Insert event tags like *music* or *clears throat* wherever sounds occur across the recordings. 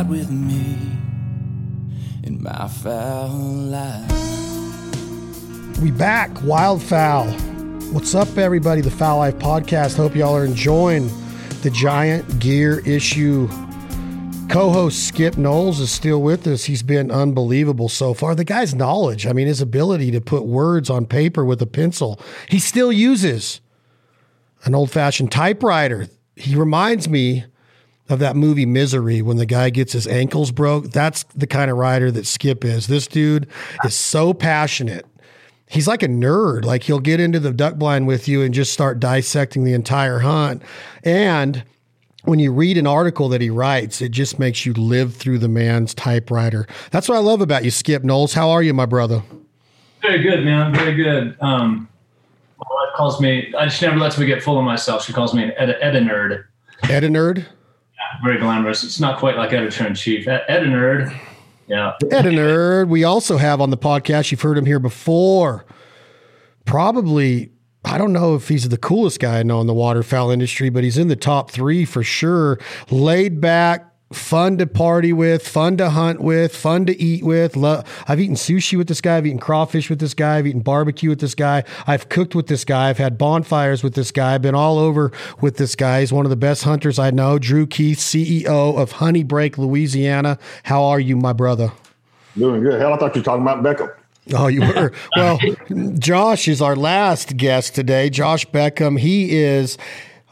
ride with me in my fowl life. We back, Wildfowl. What's up, everybody? The Fowl Life Podcast. Hope y'all are enjoying the giant gear issue. Co host Skip Knowles is still with us. He's been unbelievable so far. The guy's knowledge, I mean, his ability to put words on paper with a pencil, he still uses an old fashioned typewriter. He reminds me of that movie Misery when the guy gets his ankles broke. That's the kind of writer that Skip is. This dude is so passionate he's like a nerd. Like he'll get into the duck blind with you and just start dissecting the entire hunt. And when you read an article that he writes, it just makes you live through the man's typewriter. That's what I love about you, Skip Knowles. How are you, my brother? Very good, man. Very good. Um, my wife calls me. She never lets me get full of myself. She calls me an ed- edit nerd. Edit nerd. Very glamorous. It's not quite like editor in chief. Edit nerd. Yeah. Edit nerd. We also have on the podcast. You've heard him here before. Probably I don't know if he's the coolest guy I know in the waterfowl industry, but he's in the top three for sure. Laid back, fun to party with, fun to hunt with, fun to eat with. I've eaten sushi with this guy. I've eaten crawfish with this guy. I've eaten barbecue with this guy. I've cooked with this guy. I've had bonfires with this guy. I've been all over with this guy. He's one of the best hunters I know. Drew Keith, CEO of Honey Brake, Louisiana. How are you, my brother? Doing good. Hell, I thought you were talking about Beckham. Oh, you were. Well, *laughs* Josh is our last guest today. Josh Beckham. He is.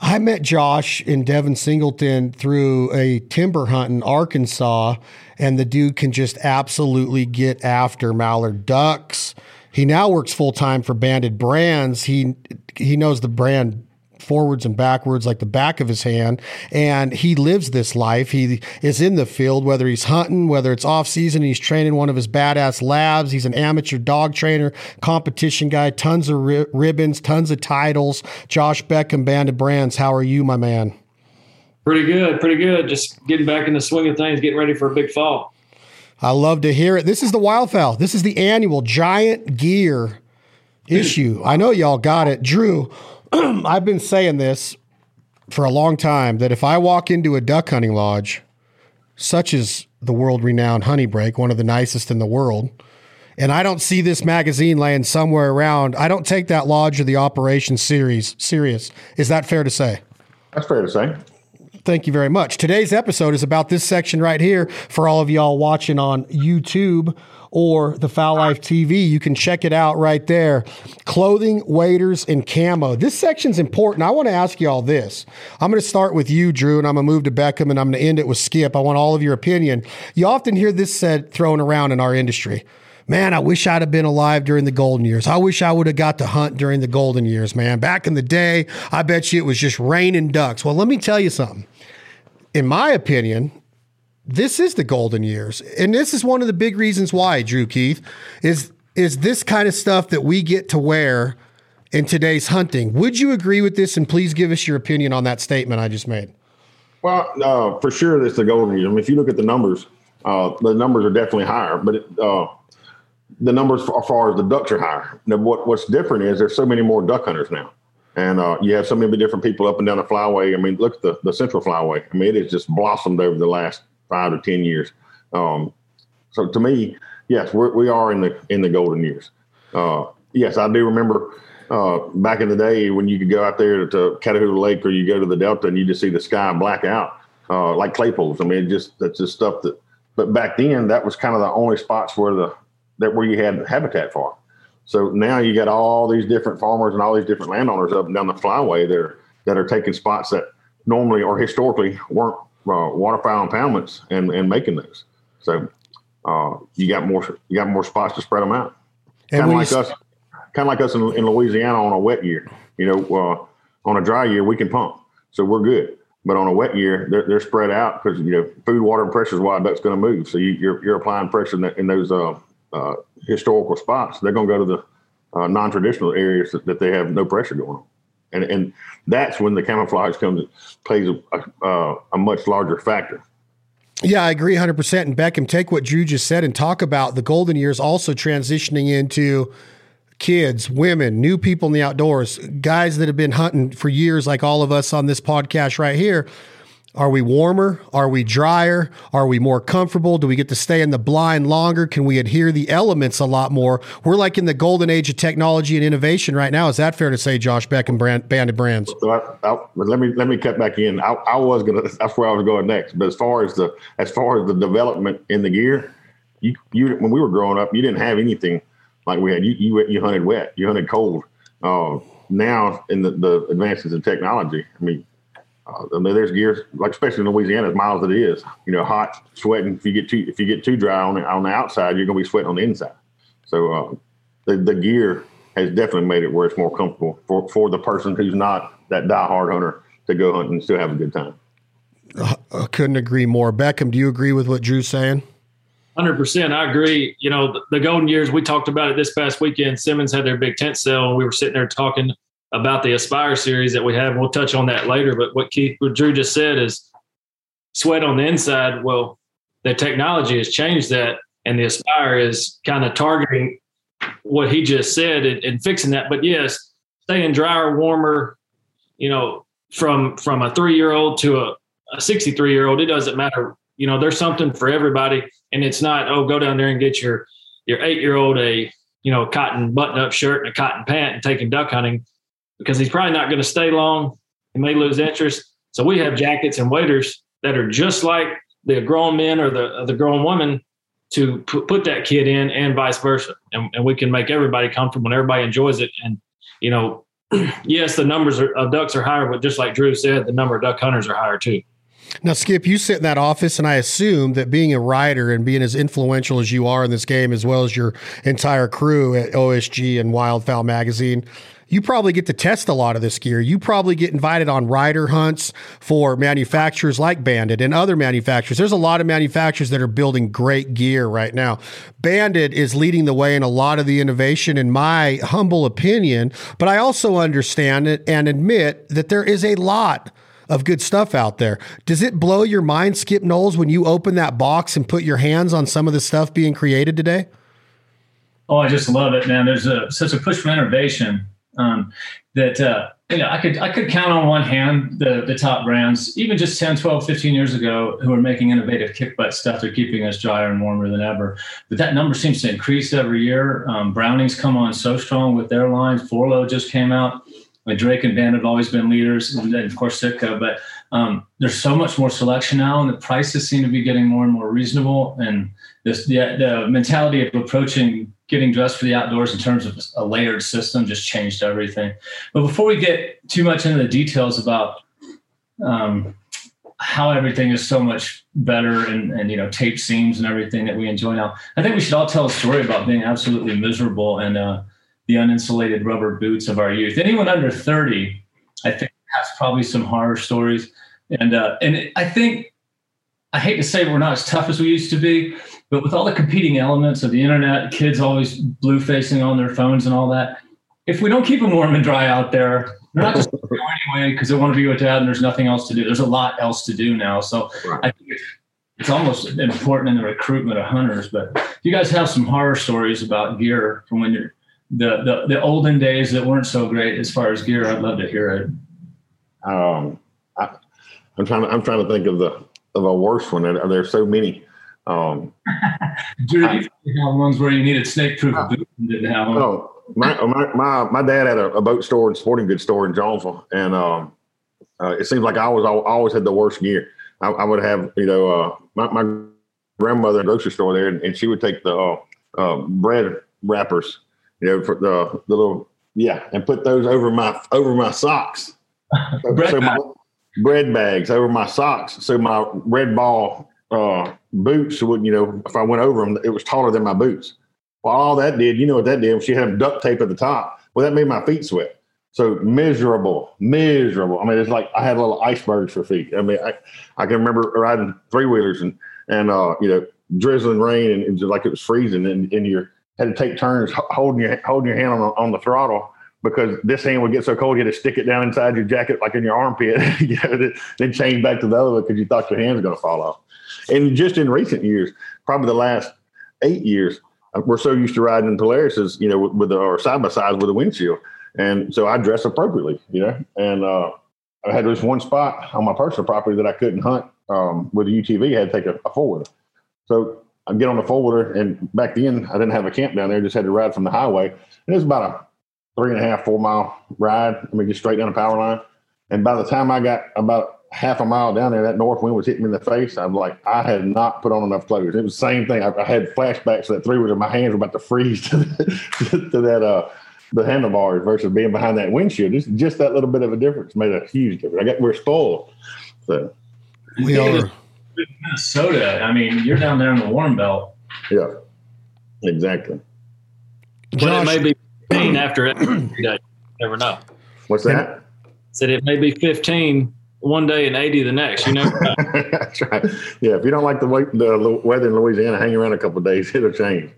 I met Josh and Devin Singleton through a timber hunt in Arkansas, and the dude can just absolutely get after mallard ducks. He now works full time for Banded Brands. He he knows the brand forwards and backwards like the back of his hand. And he lives this life. He is in the field, whether he's hunting, whether it's off season, he's training one of his badass labs. He's an amateur dog trainer, competition guy, tons of ri- ribbons, tons of titles. Josh Beckham, Banded Brands. How are you, my man? Pretty good, pretty good. Just getting back in the swing of things, getting ready for a big fall. I love to hear it. This is the Wildfowl. This is the annual giant gear issue. I know y'all got it. Drew, *clears throat* I've been saying this for a long time that if I walk into a duck hunting lodge, such as the world renowned Honey Brake, one of the nicest in the world, and I don't see this magazine laying somewhere around, I don't take that lodge or the operation series serious. Is that fair to say? That's fair to say. Thank you very much. Today's episode is about this section right here for all of y'all watching on YouTube or the Fowl Life TV. You can check it out right there. Clothing, waders, and camo. This section's important. I want to ask y'all this. I'm going to start with you, Drew, and I'm going to move to Beckham, and I'm going to end it with Skip. I want all of your opinion. You often hear this said thrown around in our industry. Man, I wish I'd have been alive during the golden years. I wish I would have got to hunt during the golden years, man. Back in the day, I bet you it was just raining ducks. Well, let me tell you something. In my opinion, this is the golden years. And this is one of the big reasons why, Drew Keith, is is this kind of stuff that we get to wear in today's hunting. Would you agree with this? And please give us your opinion on that statement I just made. Well, uh, for sure, it's the golden years. I mean, if you look at the numbers, uh, the numbers are definitely higher, but it, uh, the numbers as far as the ducks are higher. Now, what, what's different is there's so many more duck hunters now. And uh, you have so many different people up and down the flyway. I mean, look at the, the central flyway. I mean, it has just blossomed over the last five to ten years. Um, so to me, yes, we're, we are in the in the golden years. Uh, yes, I do remember uh, back in the day when you could go out there to Catahoula Lake or you go to the Delta and you just see the sky black out uh, like claypoles. I mean, just that's just stuff that. But back then, that was kind of the only spots where the that where you had habitat for. So now you got all these different farmers and all these different landowners up and down the flyway there that are taking spots that normally or historically weren't uh, waterfowl impoundments and, and making those. So uh, you got more you got more spots to spread them out. Kind of like us, kind of like us in, in, Louisiana on a wet year. You know, uh, on a dry year we can pump, so we're good. But on a wet year, they're, they're spread out because you know food, water, and pressure is why a duck's going to move. So you, are you're, you're applying pressure in, that, in those uh, uh, historical spots. They're going to go to the uh, non-traditional areas that, that, they have no pressure going on and and that's when the camouflage comes plays a, a, uh, a much larger factor. Yeah, I agree 100%. And Beckham, take what Drew just said and talk about the golden years also transitioning into kids, women, new people in the outdoors, guys that have been hunting for years, like all of us on this podcast right here. Are we warmer? Are we drier? Are we more comfortable? Do we get to stay in the blind longer? Can we adhere the elements a lot more? We're like in the golden age of technology and innovation right now. Is that fair to say, Josh Beck and brand, Banded Brands? So I, I, let me let me cut back in. I, I was gonna. That's where I was going next. But as far as the as far as the development in the gear, you you when we were growing up, you didn't have anything like we had. You you, you hunted wet. You hunted cold. Uh, now in the, the advances in technology, I mean, uh, I mean, there's gears like especially in Louisiana, as mild as it is, you know, hot, sweating. If you get too if you get too dry on the, on the outside, you're gonna be sweating on the inside. So uh, the the gear has definitely made it where it's more comfortable for for the person who's not that diehard hunter to go hunting and still have a good time. I couldn't agree more. Beckham, do you agree with what Drew's saying? Hundred percent, I agree. You know, the, the, golden years we talked about it this past weekend. Simmons had their big tent sale, and we were sitting there talking about the Aspire series that we have. We'll touch on that later. But what Keith, what Drew just said is sweat on the inside. Well, the technology has changed that, and the Aspire is kind of targeting what he just said and, and fixing that. But yes, staying drier, warmer. You know, from from a three year old to a, a 63 year old, it doesn't matter. You know, there's something for everybody, and it's not oh go down there and get your your eight year old a you know cotton button up shirt and a cotton pant and take taking duck hunting because he's probably not going to stay long. He may lose interest. So we have jackets and waders that are just like the grown men or the the grown woman to put that kid in, and vice versa, and, and we can make everybody comfortable and everybody enjoys it. And you know, *clears throat* yes, the numbers are, of ducks are higher, but just like Drew said, the number of duck hunters are higher too. Now, Skip, you sit in that office, and I assume that being a writer and being as influential as you are in this game, as well as your entire crew at OSG and Wildfowl Magazine, you probably get to test a lot of this gear. You probably get invited on writer hunts for manufacturers like Banded and other manufacturers. There's a lot of manufacturers that are building great gear right now. Banded is leading the way in a lot of the innovation, in my humble opinion, but I also understand it and admit that there is a lot of good stuff out there. Does it blow your mind, Skip Knowles, when you open that box and put your hands on some of the stuff being created today? Oh, I just love it, man. There's a, such a push for innovation um, that uh, you know I could I could count on one hand the the top brands even just 10 12 15 years ago who are making innovative kick butt stuff. They're keeping us drier and warmer than ever. But that number seems to increase every year. Um, Browning's come on so strong with their lines Forloh just came out. Drake and Band have always been leaders and of course Sitka. But um, there's so much more selection now and the prices seem to be getting more and more reasonable. And this the, the mentality of approaching getting dressed for the outdoors in terms of a layered system just changed everything. But before we get too much into the details about um, how everything is so much better and, and you know tape seams and everything that we enjoy now, I think we should all tell a story about being absolutely miserable and uh, the uninsulated rubber boots of our youth. Anyone under thirty, I think, has probably some horror stories. And uh, and I think I hate to say we're not as tough as we used to be, but with all the competing elements of the internet, kids always blue facing on their phones and all that, if we don't keep them warm and dry out there, they're not just going anyway because they want to be with dad and there's nothing else to do. There's a lot else to do now. So right. I think it's almost important in the recruitment of hunters. But you guys have some horror stories about gear from when you're the, the, the olden days that weren't so great as far as gear. I'd love to hear it. Um, I, am trying to, I'm trying to think of the, of a worse one. There are there's so many. Um, *laughs* Drew, you have ones where you needed snake proof uh, boots and didn't have one. Oh, my, my, my, my dad had a, a, boat store and sporting goods store in Jonesville. And um, uh, it seems like I was I always had the worst gear. I, I would have, you know, uh, my, my grandmother grocery store there, and, and she would take the uh, uh, bread wrappers, you know, for the, the little, yeah, and put those over my over my socks. *laughs* so my, bread bags over my socks. So my red ball uh, boots wouldn't you know, if I went over them, it was taller than my boots. Well, all that did, you know what that did? She had duct tape at the top. Well, that made my feet sweat. So miserable, miserable. I mean, it's like I had little icebergs for feet. I mean, I, I can remember riding three wheelers and, and, uh, you know, drizzling rain and, and just like it was freezing and, and you had to take turns holding your, holding your hand on the, on the throttle because this hand would get so cold you had to stick it down inside your jacket like in your armpit, *laughs* you know, then change back to the other one because you thought your hand was going to fall off. And just in recent years, probably the last eight years, uh, we're so used to riding in Polaris's, you know, with, with side by sides with a windshield. And so I dress appropriately, you know, and uh, I had this one spot on my personal property that I couldn't hunt um, with a UTV. I had to take a, a four wheeler. So I get on the four wheeler, and back then I didn't have a camp down there. Just had to ride from the highway, and it was about a three and a half, four mile ride. I mean, just straight down the power line. And by the time I got about half a mile down there, that north wind was hitting me in the face. I'm like, I had not put on enough clothes. It was the same thing. I, I had flashbacks to that three wheeler. My hands were about to freeze *laughs* to, the, to that uh, the handlebars versus being behind that windshield. Just just that little bit of a difference made a huge difference. I got we're spoiled. So We are. Minnesota. I mean, you're down there in the warm belt. yeah, exactly. But Josh, it may be 15 after every day. Never know. What's that? Said it may be 15 one day and 80 the next. You know. *laughs* That's right. Yeah, if you don't like the, way, the weather in Louisiana, hang around a couple of days. *laughs* It'll change.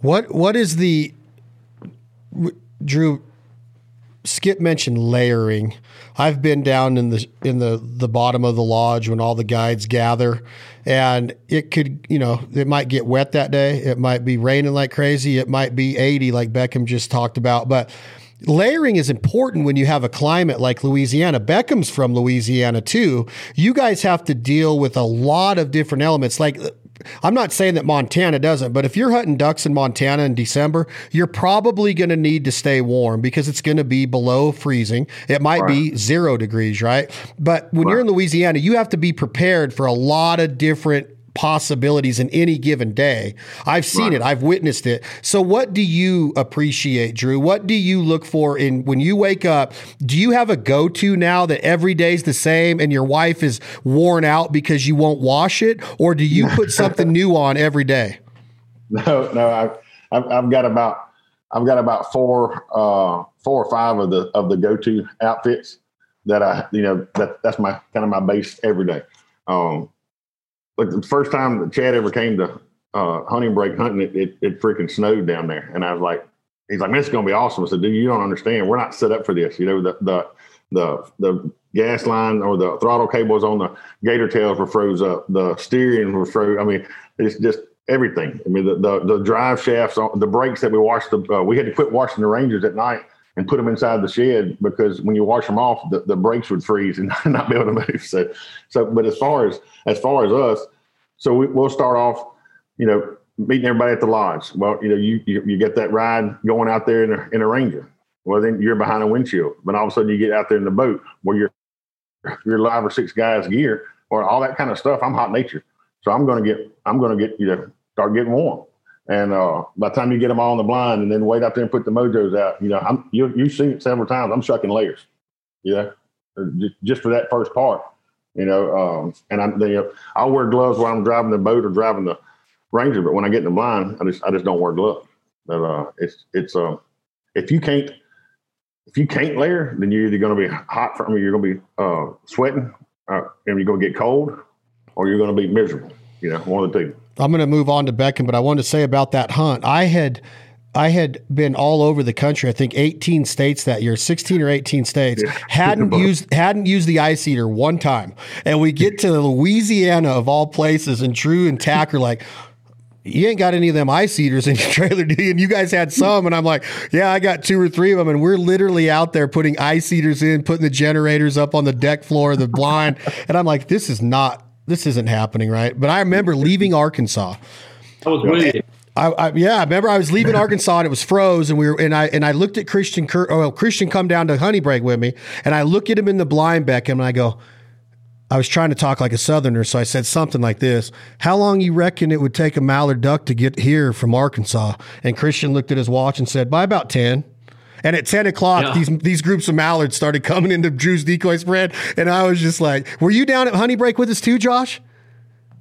What what is the Drew? Skip mentioned layering. I've been down in the in the the bottom of the lodge when all the guides gather, and it could you know it might get wet that day. It might be raining like crazy. It might be eighty like Beckham just talked about, but. Layering is important when you have a climate like Louisiana. Beckham's from Louisiana too. You guys have to deal with a lot of different elements. Like I'm not saying that Montana doesn't, but if you're hunting ducks in Montana in December, you're probably going to need to stay warm because it's going to be below freezing. It might be zero degrees, right? But when you're in Louisiana, you have to be prepared for a lot of different possibilities in any given day. I've seen it, I've witnessed it. So what do you appreciate, Drew? What do you look for in when you wake up? Do you have a go-to now that every day's the same and your wife is worn out because you won't wash it or do you put something new on every day? *laughs* No, no, I've, I've, I've got about I've got about four uh, four or five of the of the go to outfits that I you know that that's my kind of my base every day. Um, like the first time that Chad ever came to uh, hunting break hunting, it, it it freaking snowed down there, and I was like, he's like, man, it's gonna be awesome. I said, dude, you don't understand. We're not set up for this. You know, the the the the gas line or the throttle cables on the gator tails were froze up. The steering was froze. I mean, it's just everything. I mean, the the, the drive shafts, on the brakes that we washed. The uh, we had to quit washing the Rangers at night and put them inside the shed because when you wash them off, the, the brakes would freeze and *laughs* not be able to move. So, so, but as far as as far as us, so we, we'll start off, you know, meeting everybody at the lodge. Well, you know, you you, you get that ride going out there in a, in a Ranger. Well, then you're behind a windshield, but all of a sudden you get out there in the boat where you're you're five or six guys gear or all that kind of stuff. I'm hot natured, so I'm going to get I'm going to get you know start getting warm. And uh, by the time you get them all on the blind and then wait out there and put the mojos out, you know, I'm you you've seen it several times. I'm shucking layers, you know, just, just for that first part, you know. Um, and I'm you know, I'll wear gloves while I'm driving the boat or driving the Ranger, but when I get in the blind, I just I just don't wear gloves. But uh, it's it's uh, if you can't if you can't layer, then you're either going to be hot from you're going to be uh, sweating, uh, and you're going to get cold, or you're going to be miserable. You know, one of the two. I'm going to move on to Beckham, but I wanted to say about that hunt. I had I had been all over the country. I think 18 states that year, 16 or 18 states. *laughs* Hadn't used hadn't used the ice eater one time. And we get to Louisiana of all places, and Drew and Tack are like. You ain't got any of them ice eaters in your trailer, do you? And you guys had some, and I'm like, yeah, I got two or three of them, and we're literally out there putting ice eaters in, putting the generators up on the deck floor, of the blind, and I'm like, this is not, this isn't happening, right? But I remember leaving Arkansas, I was. I, I, yeah, I remember I was leaving Arkansas and it was froze, and we were and I and I looked at Christian. Oh, well, Christian come down to Honey Brake with me, and I look at him in the blind Beckham, and I go. I was trying to talk like a Southerner, so I said something like this: "How long you reckon it would take a mallard duck to get here from Arkansas?" And Christian looked at his watch and said, "By about 10. And at ten o'clock, Yeah. these these groups of mallards started coming into Drew's decoy spread, and I was just like, "Were you down at Honey Brake with us too, Josh?"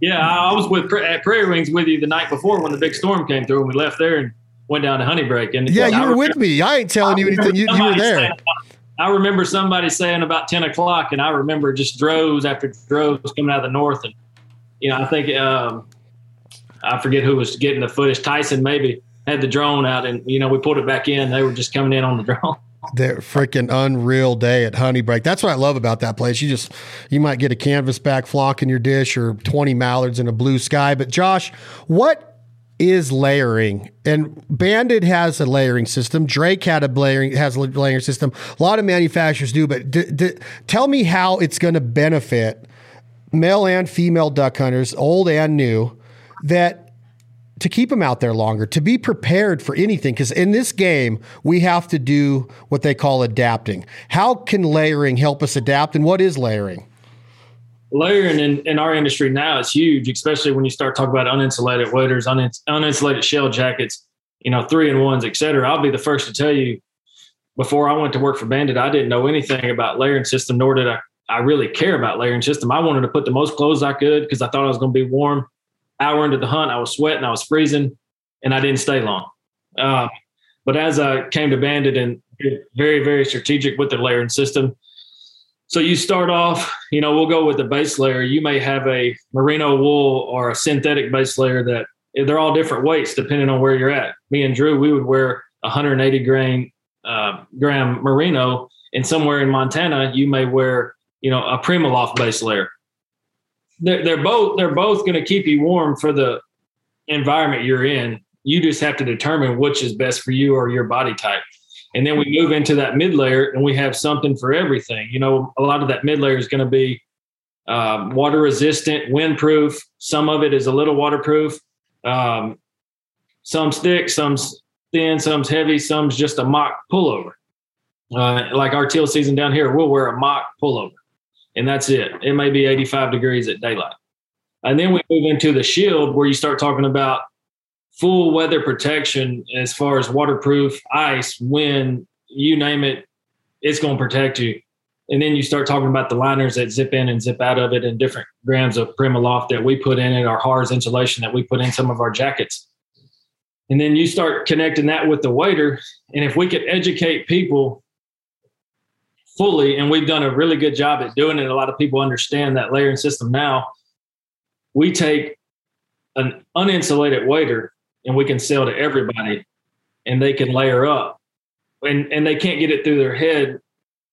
Yeah, I I was with at Prairie Wings with you the night before when the big storm came through, and we left there and went down to Honey Brake. And Yeah, I you were with me. I ain't telling you I remember anything. You, you were somebody there. saying I remember somebody saying about ten o'clock, and I remember just droves after droves coming out of the north, and you know, I think um, I forget who was getting the footage. Tyson maybe had the drone out, and you know, we pulled it back in. They were just coming in on the *laughs* drone. Their freaking unreal day at Honey Brake. That's what I love about that place. You just you might get a canvasback flock in your dish or 20 mallards in a blue sky. But Josh, what is layering and Banded has a layering system drake had a layering has a layering system a lot of manufacturers do but d- d- tell me how it's going to benefit male and female duck hunters old and new that to keep them out there longer to be prepared for anything because in this game we have to do what they call adapting how can layering help us adapt and what is layering layering in, in our industry now is huge, especially when you start talking about uninsulated waders, unins, uninsulated shell jackets, you know, three and ones, et cetera. I'll be the first to tell you before I went to work for Banded, I didn't know anything about layering system, nor did I, I really care about layering system. I wanted to put the most clothes I could because I thought I was going to be warm. Hour into the hunt, I was sweating, I was freezing, and I didn't stay long. Uh, but as I came to Banded and very, very strategic with the layering system, so you start off, you know, we'll go with the base layer. You may have a merino wool or a synthetic base layer that they're all different weights depending on where you're at. Me and Drew, we would wear 180 grain uh, gram merino, and somewhere in Montana, you may wear, you know, a Primaloft base layer. They're, they're both they're both going to keep you warm for the environment you're in. You just have to determine which is best for you or your body type. And then we move into that mid layer and we have something for everything. You know, a lot of that mid layer is going to be um, water resistant, windproof. Some of it is a little waterproof. Um, some stick, some's thin, some's heavy, some's just a mock pullover. Uh, like our teal season down here, we'll wear a mock pullover, and that's it. It may be 85 degrees at daylight. And then we move into the shield where you start talking about full weather protection as far as waterproof, ice, wind, you name it, it's going to protect you. And then you start talking about the liners that zip in and zip out of it and different grams of Primaloft that we put in it, our HARS insulation that we put in some of our jackets. And then you start connecting that with the wader. And if we could educate people fully, and we've done a really good job at doing it, a lot of people understand that layering system now. We take an uninsulated wader and we can sell to everybody and they can layer up. And and they can't get it through their head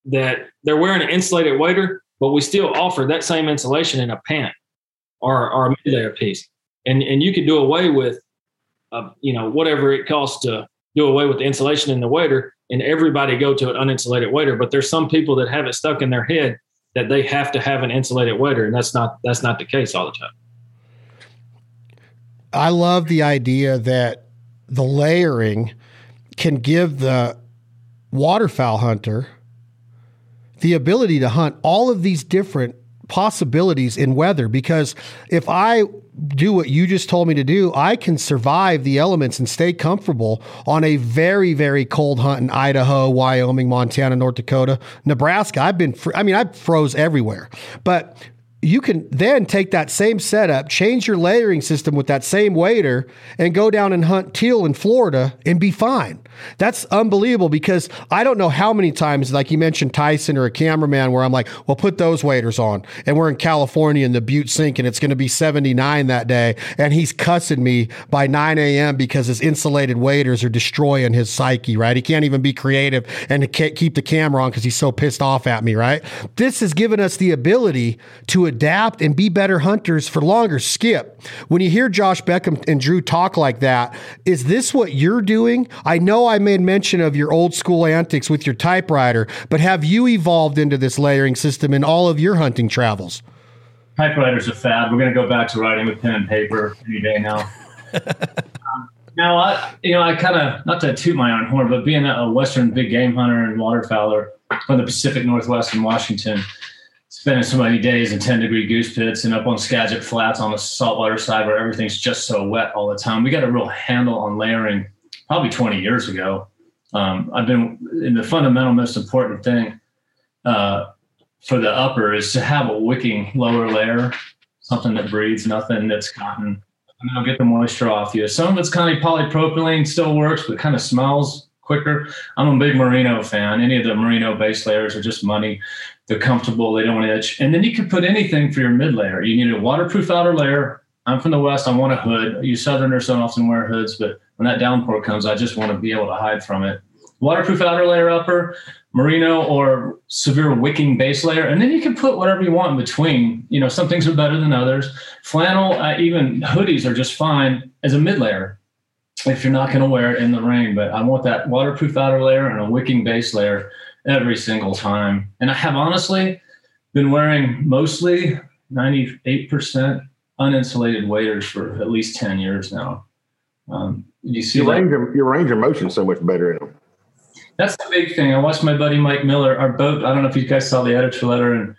that they're wearing an insulated wader, but we still offer that same insulation in a pant or, or a mid-layer piece. And and you could do away with uh, you know whatever it costs to do away with the insulation in the wader and everybody go to an uninsulated wader but there's some people that have it stuck in their head that they have to have an insulated wader and that's not that's not the case all the time. I love the idea that the layering can give the waterfowl hunter the ability to hunt all of these different possibilities in weather because if I do what you just told me to do, I can survive the elements and stay comfortable on a very, very cold hunt in Idaho, Wyoming, Montana, North Dakota, Nebraska. I've been, fr- I mean, I froze everywhere, but you can then take that same setup, change your layering system with that same wader, and go down and hunt teal in Florida and be fine. That's unbelievable because I don't know how many times, like you mentioned Tyson or a cameraman, where I'm like, well, put those waders on. And we're in California in the Butte Sink and it's going to be 79 that day. And he's cussing me by 9 a.m. because his insulated waders are destroying his psyche, right? He can't even be creative and keep the camera on because he's so pissed off at me, right? This has given us the ability to adapt and be better hunters for longer. Skip, when you hear Josh Beckham and Drew talk like that, is this what you're doing? I know I made mention of your old school antics with your typewriter, but have you evolved into this layering system in all of your hunting travels? Typewriters are fad. We're going to go back to writing with pen and paper any day now. *laughs* um, now, I, you know, I kind of not to toot my own horn, but being a Western big game hunter and waterfowler from the Pacific Northwest in Washington, spending so many days in 10 degree goose pits and up on Skagit Flats on the saltwater side where everything's just so wet all the time. We got a real handle on layering probably 20 years ago. Um, I've been in the fundamental most important thing uh, for the upper is to have a wicking lower layer, something that breathes, nothing that's cotton. And it'll get the moisture off you. Some of it's kind of polypropylene still works, but kind of smells quicker. I'm a big merino fan. Any of the merino base layers are just money. They're comfortable. They don't itch. And then you can put anything for your mid layer. You need a waterproof outer layer. I'm from the West. I want a hood. You Southerners don't often wear hoods, but when that downpour comes, I just want to be able to hide from it. Waterproof outer layer upper, merino or severe wicking base layer, and then you can put whatever you want in between. You know, some things are better than others. Flannel, uh, even hoodies are just fine as a mid layer. if you're not going to wear it in the rain. But I want that waterproof outer layer and a wicking base layer every single time. And I have honestly been wearing mostly 98% uninsulated waders for at least 10 years now. Um, you see your that? range, of, your range of motion so much better in them. That's the big thing. I watched my buddy Mike Miller, our boat. I don't know if you guys saw the editor letter and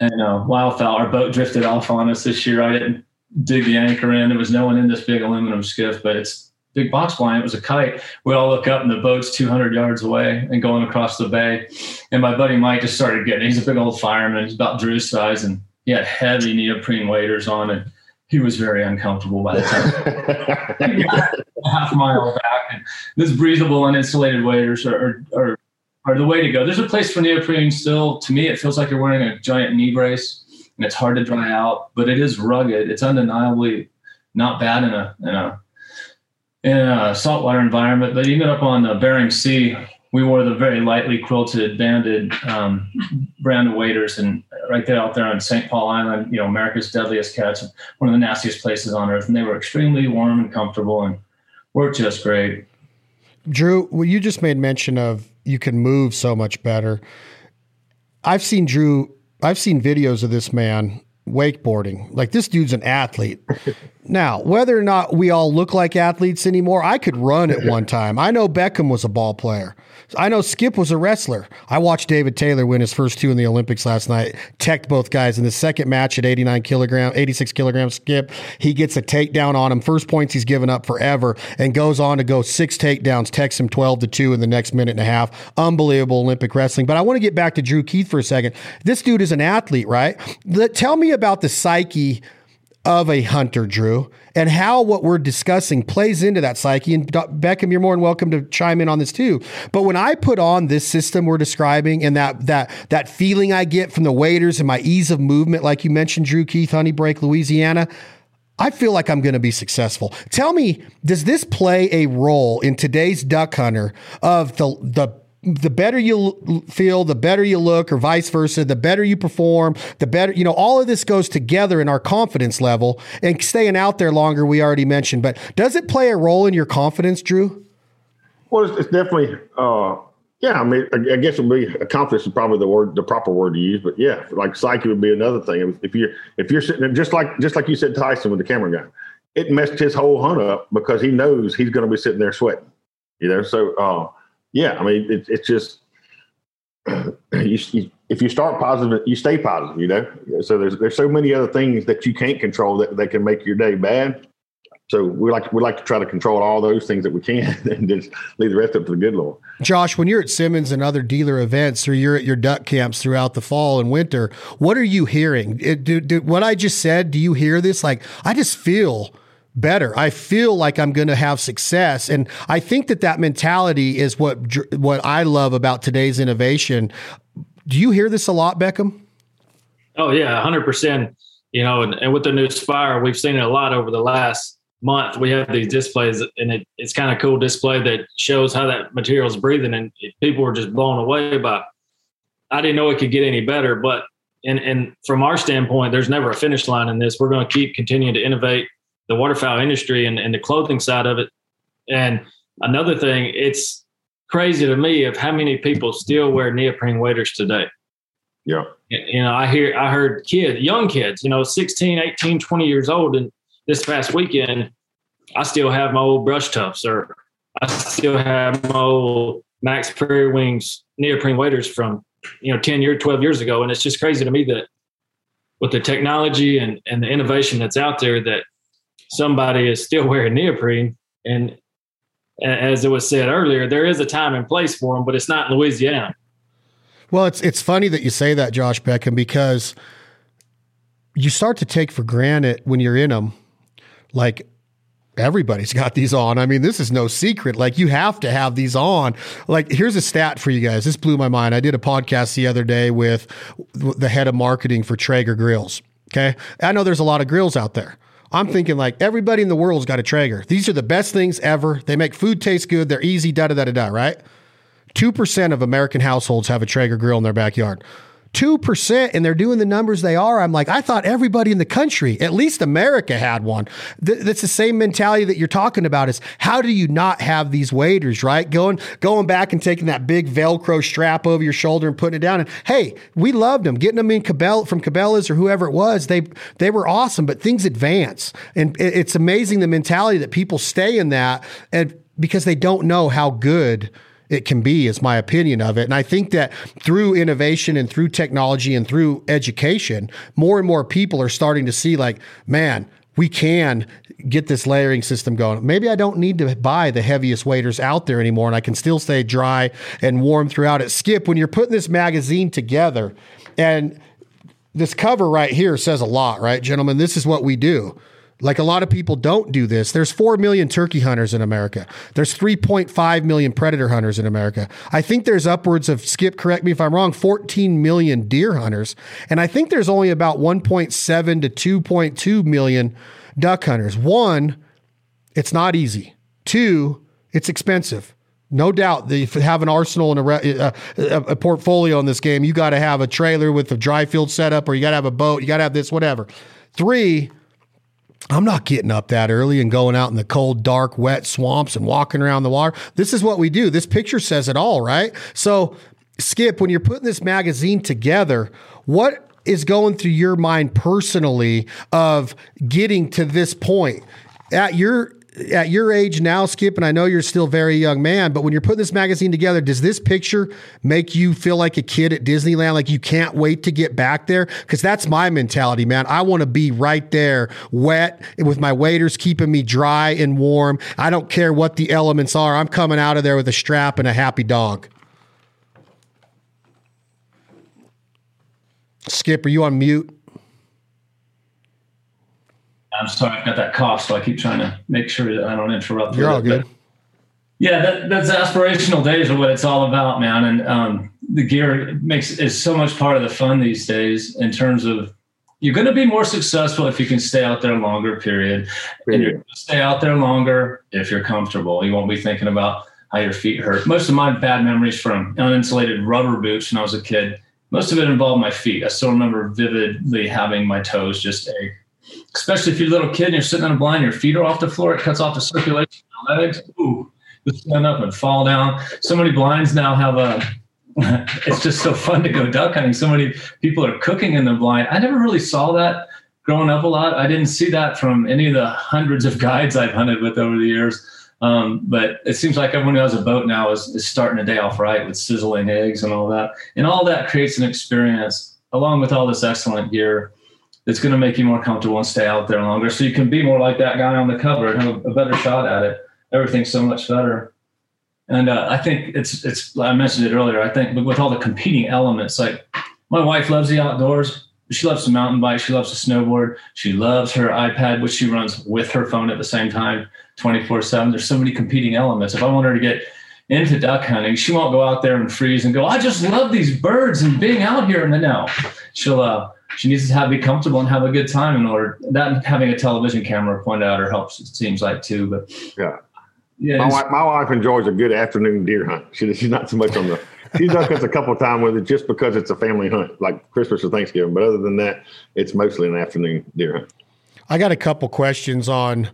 and uh, wildfowl. Our boat drifted off on us this year. I didn't dig the anchor in. There was no one in this big aluminum skiff, but it's big box blind. It was a kite. We all look up and the boat's 200 yards away and going across the bay. And my buddy Mike just started getting. He's a big old fireman. He's about Drew's size, and he had heavy neoprene waders on, and he was very uncomfortable by the time *laughs* a half mile back. And this breathable uninsulated waders are, are, are, are the way to go. There's a place for neoprene still. To me, it feels like you're wearing a giant knee brace and it's hard to dry out, but it is rugged. It's undeniably not bad in a, in a, in a saltwater environment, but even up on the Bering Sea, we wore the very lightly quilted, banded um, brand of waders, and right there out there on St. Paul Island, you know, America's deadliest catch, one of the nastiest places on earth, and they were extremely warm and comfortable and worked just great. Drew, well, you just made mention of you can move so much better. I've seen Drew. I've seen videos of this man wakeboarding. Like this dude's an athlete. *laughs* now, whether or not we all look like athletes anymore, I could run at one time. I know Beckham was a ball player. I know Skip was a wrestler. I watched David Taylor win his first two in the Olympics last night. Teched both guys in the second match at 89 kilogram, 86 kilogram Skip. He gets a takedown on him. First points he's given up forever and goes on to go six takedowns, takes him 12 to 2 in the next minute and a half. Unbelievable Olympic wrestling. But I want to get back to Drew Keith for a second. This dude is an athlete, right? Tell me about the psyche of a hunter, Drew, and how what we're discussing plays into that psyche. And Beckham, you're more than welcome to chime in on this too. But when I put on this system we're describing and that that that feeling I get from the waders and my ease of movement, like you mentioned, Drew Keith, Honey Brake, Louisiana. I feel like I'm going to be successful. Tell me, does this play a role in today's duck hunter of the the the better you feel, the better you look, or vice versa, the better you perform, the better, you know, all of this goes together in our confidence level and staying out there longer, we already mentioned. But does it play a role in your confidence, Drew? Well, it's, it's definitely, uh, yeah, I mean, I, I guess it would be confidence is probably the word, the proper word to use. But yeah, like psyche would be another thing. If you're, if you're sitting just like, just like you said, Tyson with the camera guy, it messed his whole hunt up because he knows he's going to be sitting there sweating, you know? So, uh, yeah, I mean, it, it's just *clears throat* you, if you start positive, you stay positive. You know, so there's there's so many other things that you can't control that, that can make your day bad. So we like we like to try to control all those things that we can, *laughs* and just leave the rest up to the good Lord. Josh, when you're at Simmons and other dealer events, or you're at your duck camps throughout the fall and winter, what are you hearing? It, do, do, what I just said, do you hear this? Like, I just feel better. I feel like I'm going to have success, and I think that that mentality is what what I love about today's innovation. Do you hear this a lot, Beckham? Oh yeah, hundred percent. You know, and, and with the new Spire, we've seen it a lot over the last month. We have these displays, and it, it's kind of cool display that shows how that material is breathing, and people were just blown away by. I didn't know it could get any better, but and and from our standpoint, there's never a finish line in this. We're going to keep continuing to innovate the waterfowl industry and, and the clothing side of it. And another thing, it's crazy to me of how many people still wear neoprene waders today. Yeah. You know, I hear, I heard kids, young kids, you know, 16, 18, 20 years old. And this past weekend, I still have my old brush tufts or I still have my old Max Prairie Wings neoprene waders from, you know, 10 years, 12 years ago. And it's just crazy to me that with the technology and, and the innovation that's out there that somebody is still *laughs* wearing neoprene. And as it was said earlier, there is a time and place for them, but it's not Louisiana. Well, it's it's funny that you say that, Josh Beckham, because you start to take for granted when you're in them, like everybody's got these on. I mean, this is no secret. Like you have to have these on. Like here's a stat for you guys. This blew my mind. I did a podcast the other day with the head of marketing for Traeger Grills. Okay. I know there's a lot of grills out there. I'm thinking like everybody in the world's got a Traeger. These are the best things ever. They make food taste good. They're easy, da da da da da, right? 2% of American households have a Traeger grill in their backyard. 2% and they're doing the numbers they are, I'm like, I thought everybody in the country, at least America, had one. Th- that's the same mentality that you're talking about is how do you not have these waders, right? Going going back and taking that big Velcro strap over your shoulder and putting it down. And hey, we loved them. Getting them in Cabela from Cabela's or whoever it was, they they were awesome, but things advance. And it, it's amazing the mentality that people stay in that and because they don't know how good it can be, is my opinion of it. And I think that through innovation and through technology and through education, more and more people are starting to see, like, man, we can get this layering system going. Maybe I don't need to buy the heaviest waders out there anymore and I can still stay dry and warm throughout it. Skip, when you're putting this magazine together, and this cover right here says a lot, right, gentlemen? This is what we do. Like a lot of people don't do this. There's 4 million turkey hunters in America. There's 3.5 million predator hunters in America. I think there's upwards of, Skip, correct me if I'm wrong, 14 million deer hunters. And I think there's only about 1.7 to 2.2 million duck hunters. One, it's not easy. Two, it's expensive. No doubt if you have an arsenal and a, uh, a, a portfolio in this game, you got to have a trailer with a dry field setup or you got to have a boat, you got to have this, whatever. Three, I'm not getting up that early and going out in the cold, dark, wet swamps and walking around the water. This is what we do. This picture says it all, right? So, Skip, when you're putting this magazine together, what is going through your mind personally of getting to this point at your at your age now, Skip, and I know you're still very young man, but when you're putting this magazine together, does this picture make you feel like a kid at Disneyland? Like you can't wait to get back there? Because that's my mentality, man. I want to be right there, wet, with my waders keeping me dry and warm. I don't care what the elements are. I'm coming out of there with a strap and a happy dog. Skip, are you on mute? I'm sorry, I've got that cough, so I keep trying to make sure that I don't interrupt. You're all good. But yeah, that, that's aspirational days are what it's all about, man. And um, the gear makes is so much part of the fun these days in terms of you're going to be more successful if you can stay out there longer. Period. And you're going to stay out there longer if you're comfortable. You won't be thinking about how your feet hurt. Most of my bad memories from uninsulated rubber boots when I was a kid. Most of it involved my feet. I still remember vividly having my toes just ache especially if you're a little kid and you're sitting on a blind, your feet are off the floor, it cuts off the circulation in your legs. Ooh, you stand up and fall down. So many blinds now have a. *laughs* it's just so fun to go duck hunting. So many people are cooking in the blind. I never really saw that growing up a lot. I didn't see that from any of the hundreds of guides I've hunted with over the years. Um, but it seems like everyone who has a boat now is, is starting a day off right with sizzling eggs and all that. And all that creates an experience along with all this excellent gear it's going to make you more comfortable and stay out there longer. So you can be more like that guy on the cover and have a, better shot at it. Everything's so much better. And uh, I think it's it's I mentioned it earlier. I think with all the competing elements, like my wife loves the outdoors. She loves to mountain bike. She loves to snowboard. She loves her iPad, which she runs with her phone at the same time, 24 7. There's so many competing elements. If I want her to get into duck hunting, she won't go out there and freeze and go, I just love these birds and being out here. in the no, she'll, uh, she needs to have be comfortable and have a good time in order that having a television camera pointed at her helps it seems like too but yeah. Yeah my wife, my wife enjoys a good afternoon deer hunt. She, she's not so much on the she's duck hunts a couple of times with it just because it's a family hunt like christmas or thanksgiving but other than that it's mostly an afternoon deer hunt. I got a couple questions on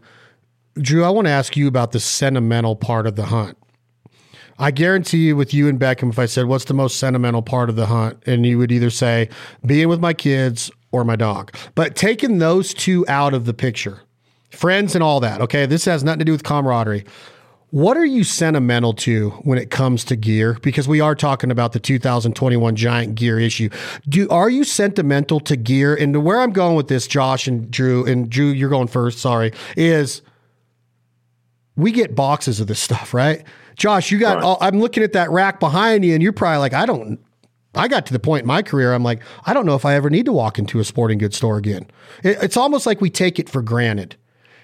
drew i want to ask you about the sentimental part of the hunt I guarantee you, with you and Beckham, if I said, What's the most sentimental part of the hunt? And you would either say, Being with my kids or my dog. But taking those two out of the picture, friends and all that, okay, this has nothing to do with camaraderie. What are you sentimental to when it comes to gear? Because we are talking about the 2021 giant gear issue. Do are you sentimental to gear? And where I'm going with this, Josh and Drew, and Drew, you're going first. Sorry, is we get boxes of this stuff, right? Josh, you got. Right. All, I'm looking at that rack behind you, and you're probably like, I don't. I got to the point in my career, I'm like, I don't know if I ever need to walk into a sporting goods store again. It, it's almost like we take it for granted.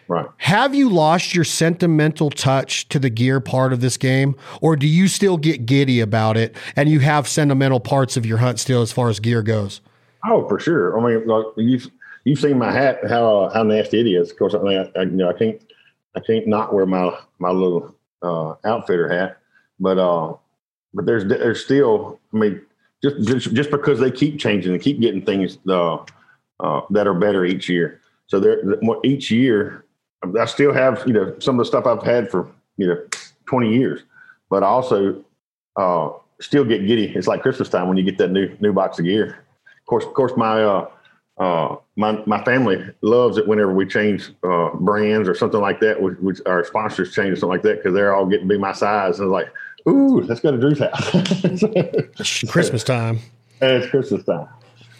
Right. Have you lost your sentimental touch to the gear part of this game, or do you still get giddy about it and you have sentimental parts of your hunt still as far as gear goes? Oh, for sure. I mean, like you've you've seen my hat, how uh, how nasty it is. Of course, I mean, I, I, you know, I can't I can't not wear my my little uh, outfitter hat, but uh, but there's there's still I mean just, just just because they keep changing and keep getting things uh, uh, that are better each year. So they're each year, I still have you know some of the stuff I've had for you know 20 years, but I also uh, still get giddy. It's like Christmas time when you get that new new box of gear. Of course, of course, my uh, uh, my my family loves it whenever we change uh, brands or something like that, which, which our sponsors change or something like that because they're all getting to be my size. And it's like, ooh, let's go to Drew's house. Christmas time. And *laughs* it's Christmas time.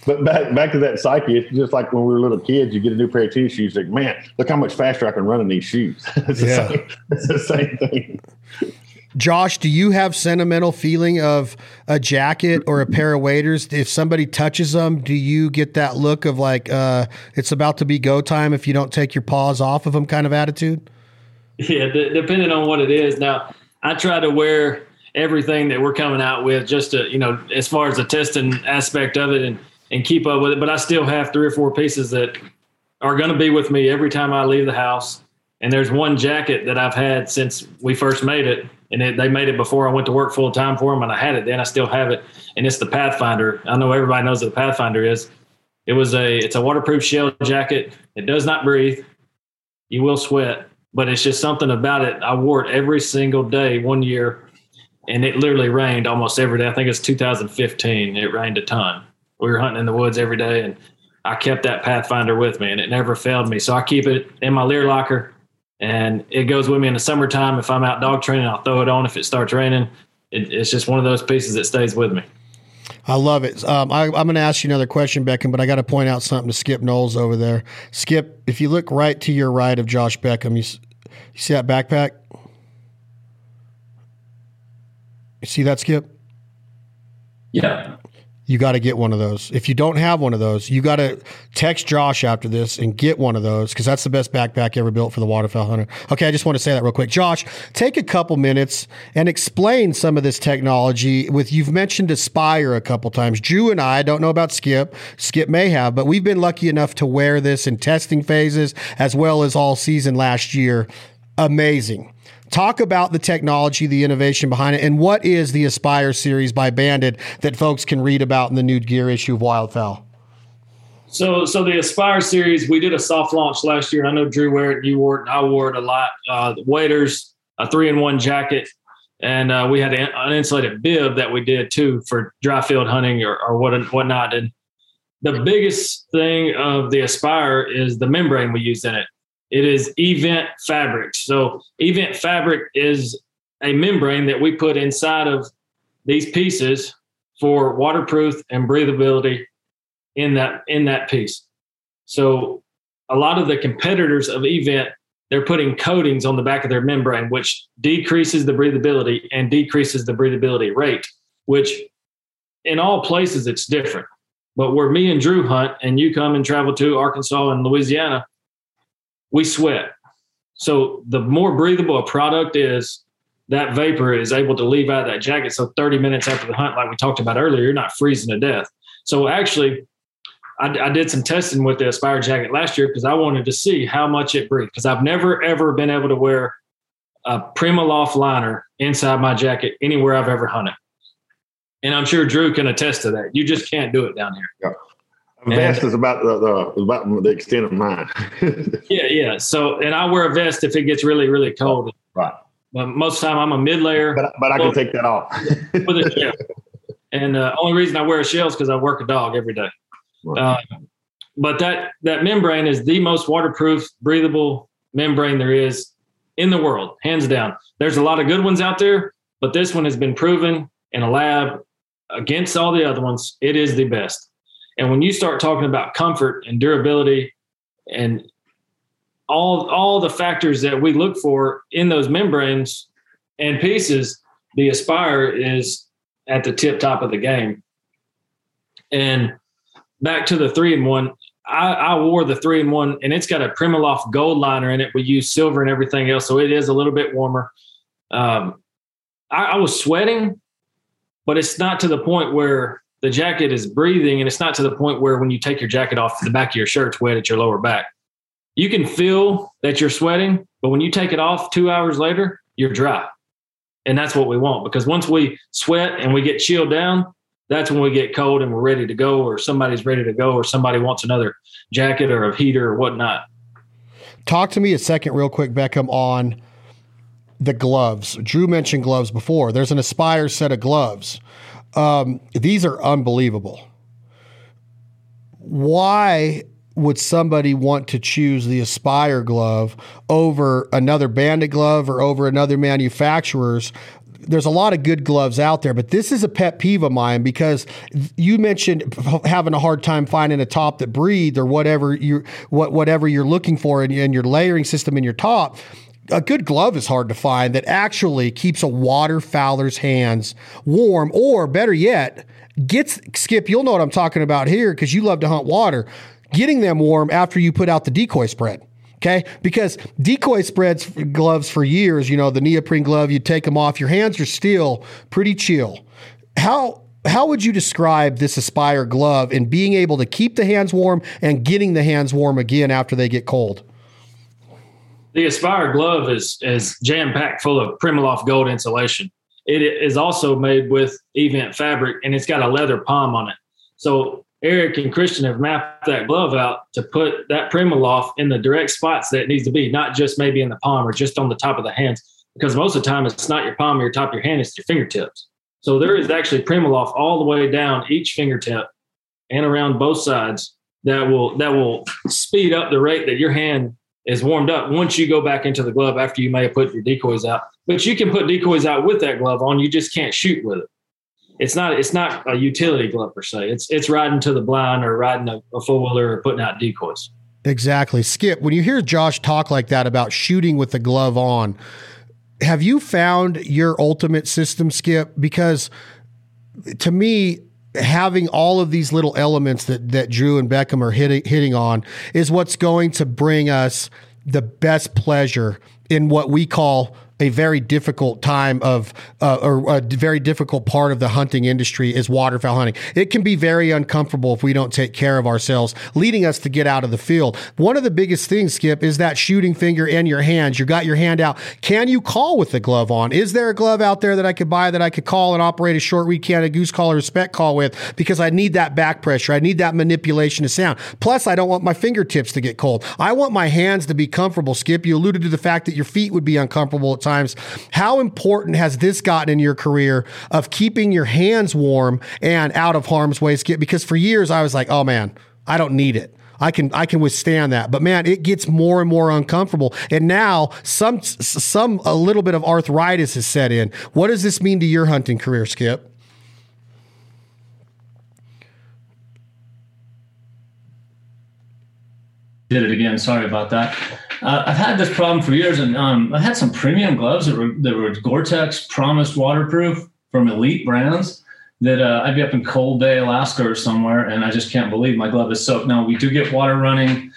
But back back to that psyche, it's just like when we were little kids, you get a new pair of tennis shoes, like, man, look how much faster I can run in these shoes. *laughs* it's, yeah. the same, it's the same thing. Josh, do you have sentimental feeling of a jacket or a pair of waders? If somebody touches them, do you get that look of like uh, it's about to be go time if you don't take your paws off of them kind of attitude? *laughs* Yeah, d- depending on what it is. Now, I try to wear everything that we're coming out with just to, you know, as far as the testing aspect of it and, and keep up with it. But I still have three or four pieces that are going to be with me every time I leave the house. And there's one jacket that I've had since we first made it and it, they made it before I went to work full time for them, and I had it then. I still have it, and it's the Pathfinder. I know everybody knows what the Pathfinder is. It was a it's a waterproof shell jacket. It does not breathe. You will sweat, but it's just something about it. I wore it every single day one year, and it literally rained almost every day. I think it's 2015. It rained a ton. We were hunting in the woods every day, and I kept that Pathfinder with me, and it never failed me. So I keep it in my Leer locker and it goes with me in the summertime. If I'm out dog training, I'll throw it on. If it starts raining, it, it's just one of those pieces that stays with me. I love it. Um, I, am going to ask you another question, Beckham, but I got to point out something to Skip Knowles over there. Skip, if you look right to your right of Josh Beckham, you, you see that backpack? You see that, Skip? Yeah you got to get one of those. If you don't have one of those, you got to text Josh after this and get one of those because that's the best backpack ever built for the waterfowl hunter. Okay, I just want to say that real quick. Josh, take a couple minutes and explain some of this technology. With you've mentioned Aspire a couple times. Drew and I don't know about Skip. Skip may have, but we've been lucky enough to wear this in testing phases as well as all season last year. Amazing. Talk about the technology, the innovation behind it, and what is the Aspire series by Banded that folks can read about in the new gear issue of Wildfowl? So, so the Aspire series, we did a soft launch last year. I know Drew wore it, you wore it, I wore it a lot. Uh, waders, a three in one jacket, and uh, we had an insulated bib that we did too for dry field hunting or, or what whatnot. And the biggest thing of the Aspire is the membrane we use in it. It is eVent fabric. So eVent fabric is a membrane that we put inside of these pieces for waterproof and breathability in that in that piece. So a lot of the competitors of eVent they're putting coatings on the back of their membrane which decreases the breathability and decreases the breathability rate which in all places it's different but where me and drew hunt and you come and travel to arkansas and louisiana we sweat. So the more breathable a product is, that vapor is able to leave out that jacket. So 30 minutes after the hunt, like we talked about earlier, you're not freezing to death. So actually, I, I did some testing with the Aspire jacket last year because I wanted to see how much it breathed. Because I've never ever been able to wear a Primaloft liner inside my jacket anywhere I've ever hunted. And I'm sure Drew can attest to that. You just can't do it down here. Yeah. Vest and, is about the, the, about the extent of mine. *laughs* yeah, yeah. So, and I wear a vest if it gets really, really cold. Right. But most of the time, I'm a mid layer. But, but I can take that off *laughs* with a shell. And the uh, only reason I wear a shell is because I work a dog every day. Right. Uh, but that that membrane is the most waterproof, breathable membrane there is in the world, hands down. There's a lot of good ones out there, but this one has been proven in a lab against all the other ones. It is the best. And when you start talking about comfort and durability and all all the factors that we look for in those membranes and pieces, the Aspire is at the tip top of the game. And back to the three in one, I, I, wore the three in one, and it's got a Primaloft gold liner in it. We use silver and everything else, so it is a little bit warmer. Um, I, I was sweating, but it's not to the point where the jacket is breathing and it's not to the point where when you take your jacket off the back of your shirt's wet at your lower back you can feel that you're sweating but when you take it off two hours later you're dry and that's what we want because once we sweat and we get chilled down that's when we get cold and we're ready to go, or somebody's ready to go, or somebody wants another jacket or a heater or whatnot. Talk to me a second, real quick, Beckham, on the gloves. Drew mentioned gloves before. There's an Aspire set of gloves. Um, these are unbelievable. Why would somebody want to choose the Aspire glove over another Banded glove or over another manufacturer's there's a lot of good gloves out there, but this is a pet peeve of mine because you mentioned having a hard time finding a top that breathed or whatever you what whatever you're looking for in, in your layering system in your top. A good glove is hard to find that actually keeps a waterfowler's hands warm, or better yet, gets Skip. You'll know what I'm talking about here because you love to hunt water. Getting them warm after you put out the decoy spread. Okay. Because decoy spreads gloves for years, you know, the neoprene glove, you take them off, your hands are still pretty chill. How, how would you describe this Aspire glove in being able to keep the hands warm and getting the hands warm again after they get cold? The Aspire glove is, is jam packed full of Primaloft gold insulation. It is also made with eVent fabric and it's got a leather palm on it. So Eric and Christian have mapped that glove out to put that Primaloft in the direct spots that it needs to be, not just maybe in the palm or just on the top of the hands, because most of the time it's not your palm or your top of your hand, it's your fingertips. So there is actually Primaloft all the way down each fingertip and around both sides that will that will speed up the rate that your hand is warmed up once you go back into the glove after you may have put your decoys out. But you can put decoys out with that glove on, you just can't shoot with it it's not it's not a utility glove per se. It's it's riding to the blind or riding a, a four wheeler or putting out decoys. Exactly. Skip, when you hear Josh talk like that about shooting with the glove on, have you found your ultimate system, Skip? Because to me, having all of these little elements that that Drew and Beckham are hitting hitting on is what's going to bring us the best pleasure in what we call a very difficult time of, uh, or a very difficult part of the hunting industry is waterfowl hunting. It can be very uncomfortable if we don't take care of ourselves, leading us to get out of the field. One of the biggest things, Skip, is that shooting finger in your hands. You got your hand out. Can you call with the glove on? Is there a glove out there that I could buy that I could call and operate a short reed can, a goose call, or a spec call with? Because I need that back pressure. I need that manipulation of sound. Plus, I don't want my fingertips to get cold. I want my hands to be comfortable. Skip, you alluded to the fact that your feet would be uncomfortable times. How important has this gotten in your career of keeping your hands warm and out of harm's way? Skip? Because for years I was like, oh man, I don't need it. I can I can withstand that. But man, it gets more and more uncomfortable. And now some some a little bit of arthritis has set in. What does this mean to your hunting career, Skip? Did it again. Sorry about that. Uh, I've had this problem for years, and um, I had some premium gloves that were that were Gore-Tex promised waterproof from elite brands. That uh, I'd be up in Cold Bay, Alaska, or somewhere, and I just can't believe my glove is soaked. Now we do get water running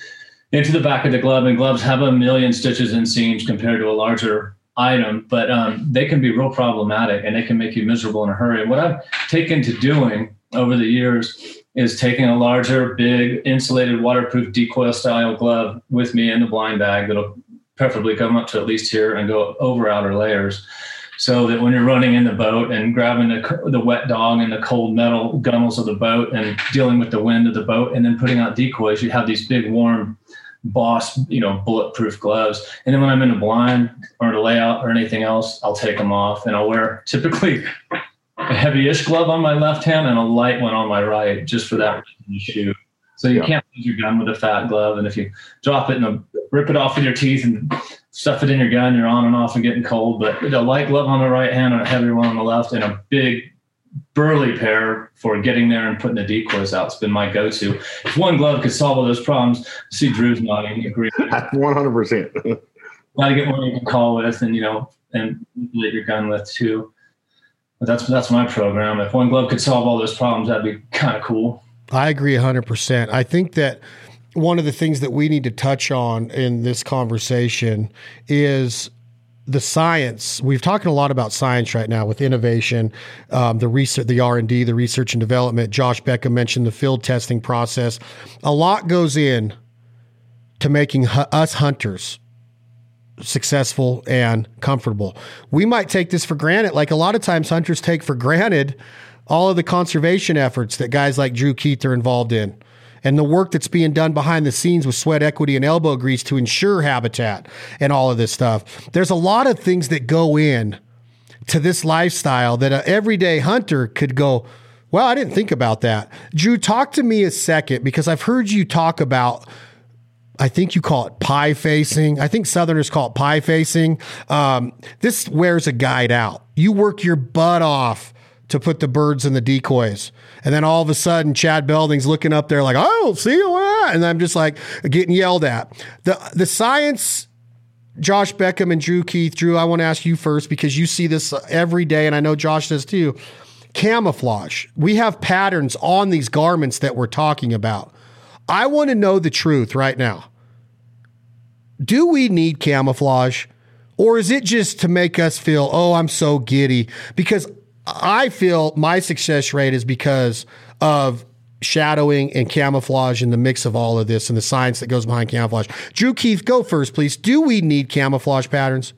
into the back of the glove, and gloves have a million stitches and seams compared to a larger item, but um, they can be real problematic and they can make you miserable in a hurry. What I've taken to doing over the years is taking a larger, big, insulated, waterproof decoy style glove with me in the blind bag that'll preferably come up to at least here and go over outer layers. So that when you're running in the boat and grabbing the, the wet dog and the cold metal gunnels of the boat and dealing with the wind of the boat and then putting out decoys, you have these big warm boss, you know, bulletproof gloves. And then when I'm in a blind or in a layout or anything else, I'll take them off and I'll wear typically a heavy-ish glove on my left hand and a light one on my right, just for that shoot. So you yeah. can't use your gun with a fat glove, and if you drop it and rip it off with your teeth and stuff it in your gun, you're on and off and getting cold. But a light glove on the right hand and a heavy one on the left, and a big burly pair for getting there and putting the decoys out. It's been my go-to. If one glove could solve all those problems, see Drew's nodding, agree. *laughs* One hundred percent. Got to get one you can call with, and you know, and let your gun with too. But that's that's my program. If one glove could solve all those problems, that'd be kind of cool. I agree 100%. I think that one of the things that we need to touch on in this conversation is the science. We've talking a lot about science right now with innovation, um, the research, the R and D, the research and development. Josh Beckham mentioned the field testing process. A lot goes in to making hu- us hunters successful and comfortable. We might take this for granted, like a lot of times hunters take for granted all of the conservation efforts that guys like Drew Keith are involved in, and the work that's being done behind the scenes with sweat equity and elbow grease to ensure habitat and all of this stuff. There's a lot of things that go in to this lifestyle that an everyday hunter could go, well, I didn't think about that. Drew, talk to me a second because I've heard you talk about. I think you call it pie facing. I think Southerners call it pie facing. Um, this wears a guide out. You work your butt off to put the birds in the decoys. And then all of a sudden, Chad Belding's looking up there like, oh, see what? And I'm just like getting yelled at. The, the science, Josh Beckham and Drew Keith. Drew, I want to ask you first because you see this every day, and I know Josh does too. Camouflage. We have patterns on these garments that we're talking about. I want to know the truth right now. Do we need camouflage? Or is it just to make us feel, oh, I'm so giddy? Because I feel my success rate is because of shadowing and camouflage and the mix of all of this and the science that goes behind camouflage. Drew Keith, go first, please. Do we need camouflage patterns?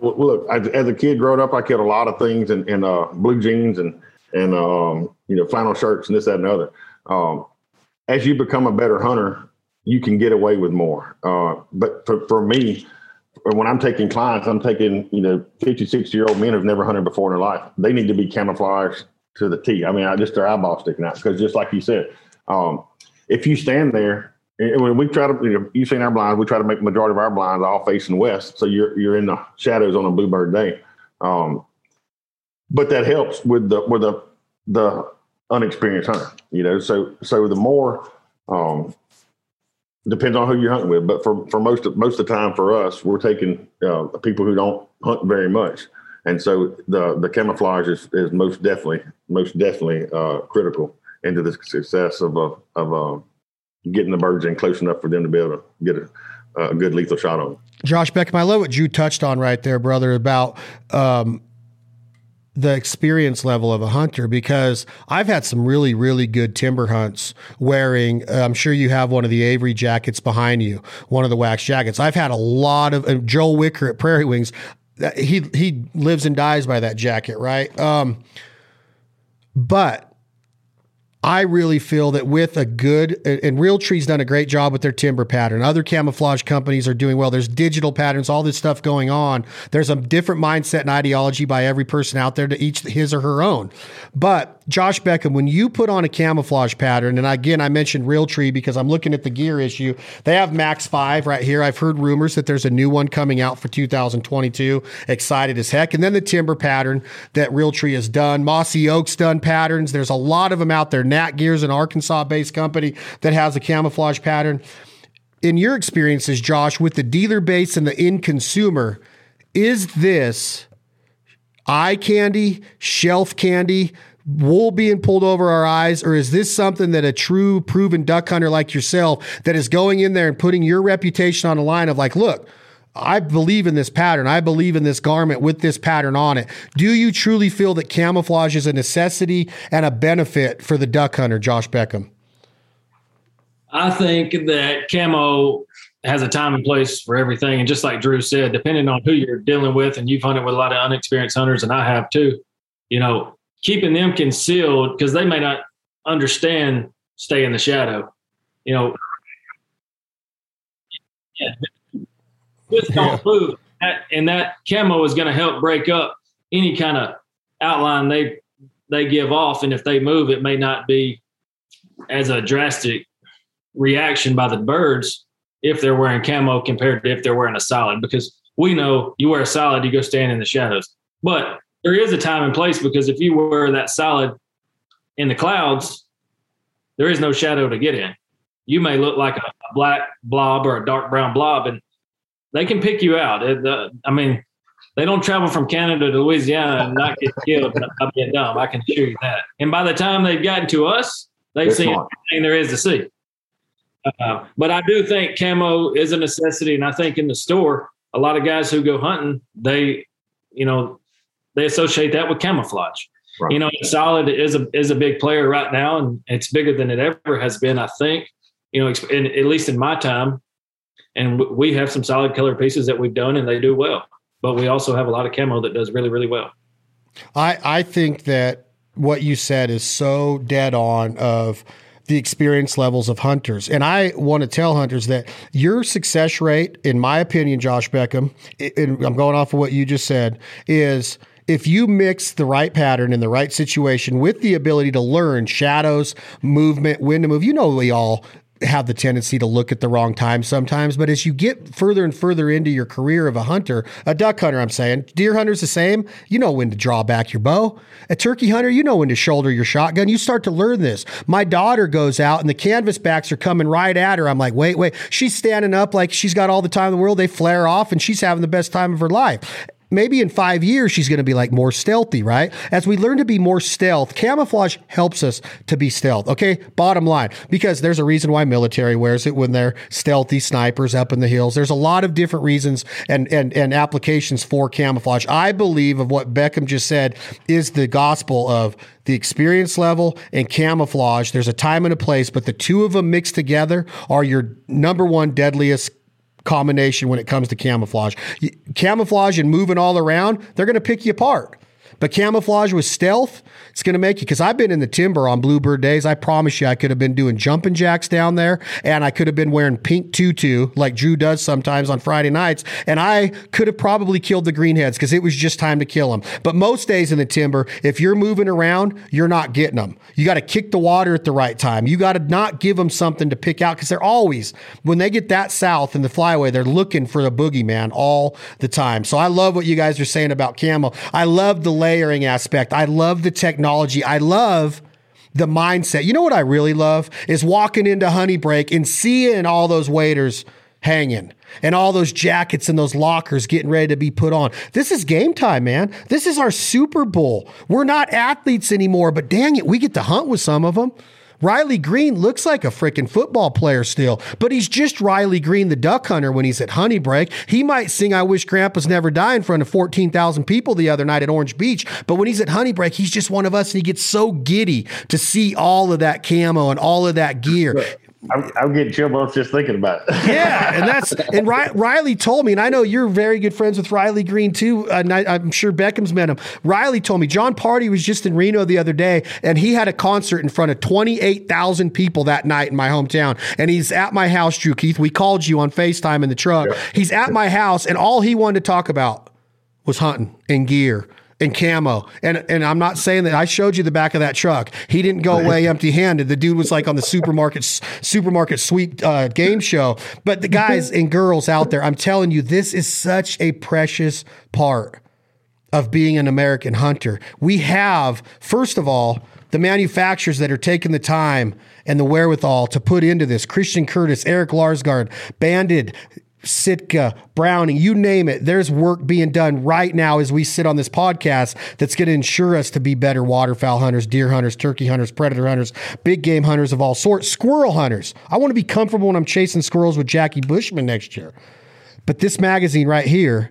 Well, look, as a kid growing up, I killed a lot of things in, in uh, blue jeans and and um, you know flannel shirts and this, that, and the other. Um, as you become a better hunter, you can get away with more. Uh, but for, for me, when I'm taking clients, I'm taking, you know, 50, 60 year old men who've never hunted before in their life. They need to be camouflaged to the T. I mean, I just their eyeballs sticking out. Because just like you said, um, if you stand there, and when we try to, you know, you've seen our blinds, we try to make the majority of our blinds all facing west. So you're, you're in the shadows on a bluebird day. Um, but that helps with the, with the, the unexperienced hunter, you know, so, so the more, um, depends on who you're hunting with. But for, for most of most of the time for us, we're taking uh, people who don't hunt very much, and so the the camouflage is, is most definitely most definitely uh, critical into the success of uh, of uh, getting the birds in close enough for them to be able to get a, a good lethal shot on. Josh Beckham, I love what you touched on right there, brother, about um, the experience level of a hunter because I've had some really, really good timber hunts wearing, uh, I'm sure you have one of the Avery jackets behind you, one of the wax jackets. I've had a lot of, uh, Joel Wicker at Prairie Wings, he, he lives and dies by that jacket, right? Um, but I really feel that with a good and Realtree's done a great job with their timber pattern. Other camouflage companies are doing well. There's digital patterns, all this stuff going on. There's a different mindset and ideology by every person out there to each his or her own. But Josh Beckham, when you put on a camouflage pattern, and again I mentioned Realtree because I'm looking at the gear issue. They have Max Five right here. I've heard rumors that there's a new one coming out for 2022. Excited as heck. And then the timber pattern that Realtree has done. Mossy Oak's done patterns. There's a lot of them out there. Nat Gear's an Arkansas-based company that has a camouflage pattern. In your experiences, Josh, with the dealer base and the end consumer, is this eye candy, shelf candy, wool being pulled over our eyes, or is this something that a true proven duck hunter like yourself that is going in there and putting your reputation on the line of like, look, I believe in this pattern. I believe in this garment with this pattern on it. Do you truly feel that camouflage is a necessity and a benefit for the duck hunter, Josh Beckham? I think that camo has a time and place for everything. And just like Drew said, depending on who you're dealing with, and you've hunted with a lot of unexperienced hunters, and I have too, you know, keeping them concealed because they may not understand stay in the shadow. You know, yeah, just don't move. And that camo is going to help break up any kind of outline they they give off. And if they move, it may not be as a drastic reaction by the birds if they're wearing camo compared to if they're wearing a solid. Because we know you wear a solid, you go stand in the shadows. But there is a time and place because if you wear that solid in the clouds, there is no shadow to get in. You may look like a, a black blob or a dark brown blob, and they can pick you out. It, uh, I mean, they don't travel from Canada to Louisiana and not get killed by being dumb. I can assure you that. And by the time they've gotten to us, they've seen smart. everything there is to see. Uh, but I do think camo is a necessity, and I think in the store, a lot of guys who go hunting, they, you know, they associate that with camouflage. Right. You know, solid is a is a big player right now, and it's bigger than it ever has been. I think, you know, in, at least in my time, and we have some solid color pieces that we've done, and they do well. But we also have a lot of camo that does really really well. I I think that what you said is so dead on of the experience levels of hunters. And I want to tell hunters that your success rate, in my opinion, Josh Beckham, and I'm going off of what you just said, is if you mix the right pattern in the right situation with the ability to learn shadows, movement, when to move, you know, we all have the tendency to look at the wrong time sometimes. But as you get further and further into your career of a hunter, a duck hunter, I'm saying, deer hunter's the same. You know when to draw back your bow. A turkey hunter, you know when to shoulder your shotgun. You start to learn this. My daughter goes out and the canvas backs are coming right at her. I'm like, wait, wait. She's standing up like she's got all the time in the world. They flare off and she's having the best time of her life maybe in five years she's going to be like more stealthy, right? As we learn to be more stealth, camouflage helps us to be stealth. Okay, bottom line, because there's a reason why military wears it when they're stealthy snipers up in the hills. There's a lot of different reasons and and and applications for camouflage. I believe of what Beckham just said is the gospel of the experience level and camouflage. There's a time and a place, but the two of them mixed together are your number one deadliest combination when it comes to camouflage. Camouflage and moving all around, they're going to pick you apart. But camouflage with stealth, it's going to make you, because I've been in the timber on Bluebird days. I promise you, I could have been doing jumping jacks down there, and I could have been wearing pink tutu like Drew does sometimes on Friday nights, and I could have probably killed the greenheads because it was just time to kill them. But most days in the timber, if you're moving around, you're not getting them. You got to kick the water at the right time. You got to not give them something to pick out because they're always, when they get that south in the flyway, they're looking for the boogeyman all the time. So I love what you guys are saying about camo. I love the layering aspect. I love the technology. I love the mindset. You know what I really love is walking into Honey Brake and seeing all those waders hanging and all those jackets and those lockers getting ready to be put on. This is game time, man. This is our Super Bowl. We're not athletes anymore, but dang it, we get to hunt with some of them. Riley Green looks like a freaking football player still, but he's just Riley Green, the duck hunter, when he's at Honey Brake. He might sing I Wish Grandpa's Never Die in front of 14,000 people the other night at Orange Beach, but when he's at Honey Brake, he's just one of us and he gets so giddy to see all of that camo and all of that gear. I'm, I'm getting chill bumps just thinking about it. yeah, and that's and Riley told me, and I know you're very good friends with Riley Green too. Uh, and I, am sure Beckham's met him. Riley told me Jon Pardi was just in Reno the other day, and he had a concert in front of 28,000 people that night in my hometown. And he's at my house, Drew Keith. We called you on Facetime in the truck. He's at my house, and all he wanted to talk about was hunting and gear and camo. And and I'm not saying that I showed you the back of that truck. He didn't go away empty handed. The dude was like on the supermarket supermarket sweep uh, game show. But the guys and girls out there, I'm telling you, this is such a precious part of being an American hunter. We have, first of all, the manufacturers that are taking the time and the wherewithal to put into this Christian Curtis, Eric Larsgaard, Banded, Sitka, Browning, you name it. There's work being done right now as we sit on this podcast that's going to ensure us to be better waterfowl hunters, deer hunters, turkey hunters, predator hunters, big game hunters of all sorts, squirrel hunters. I want to be comfortable when I'm chasing squirrels with Jackie Bushman next year. But this magazine right here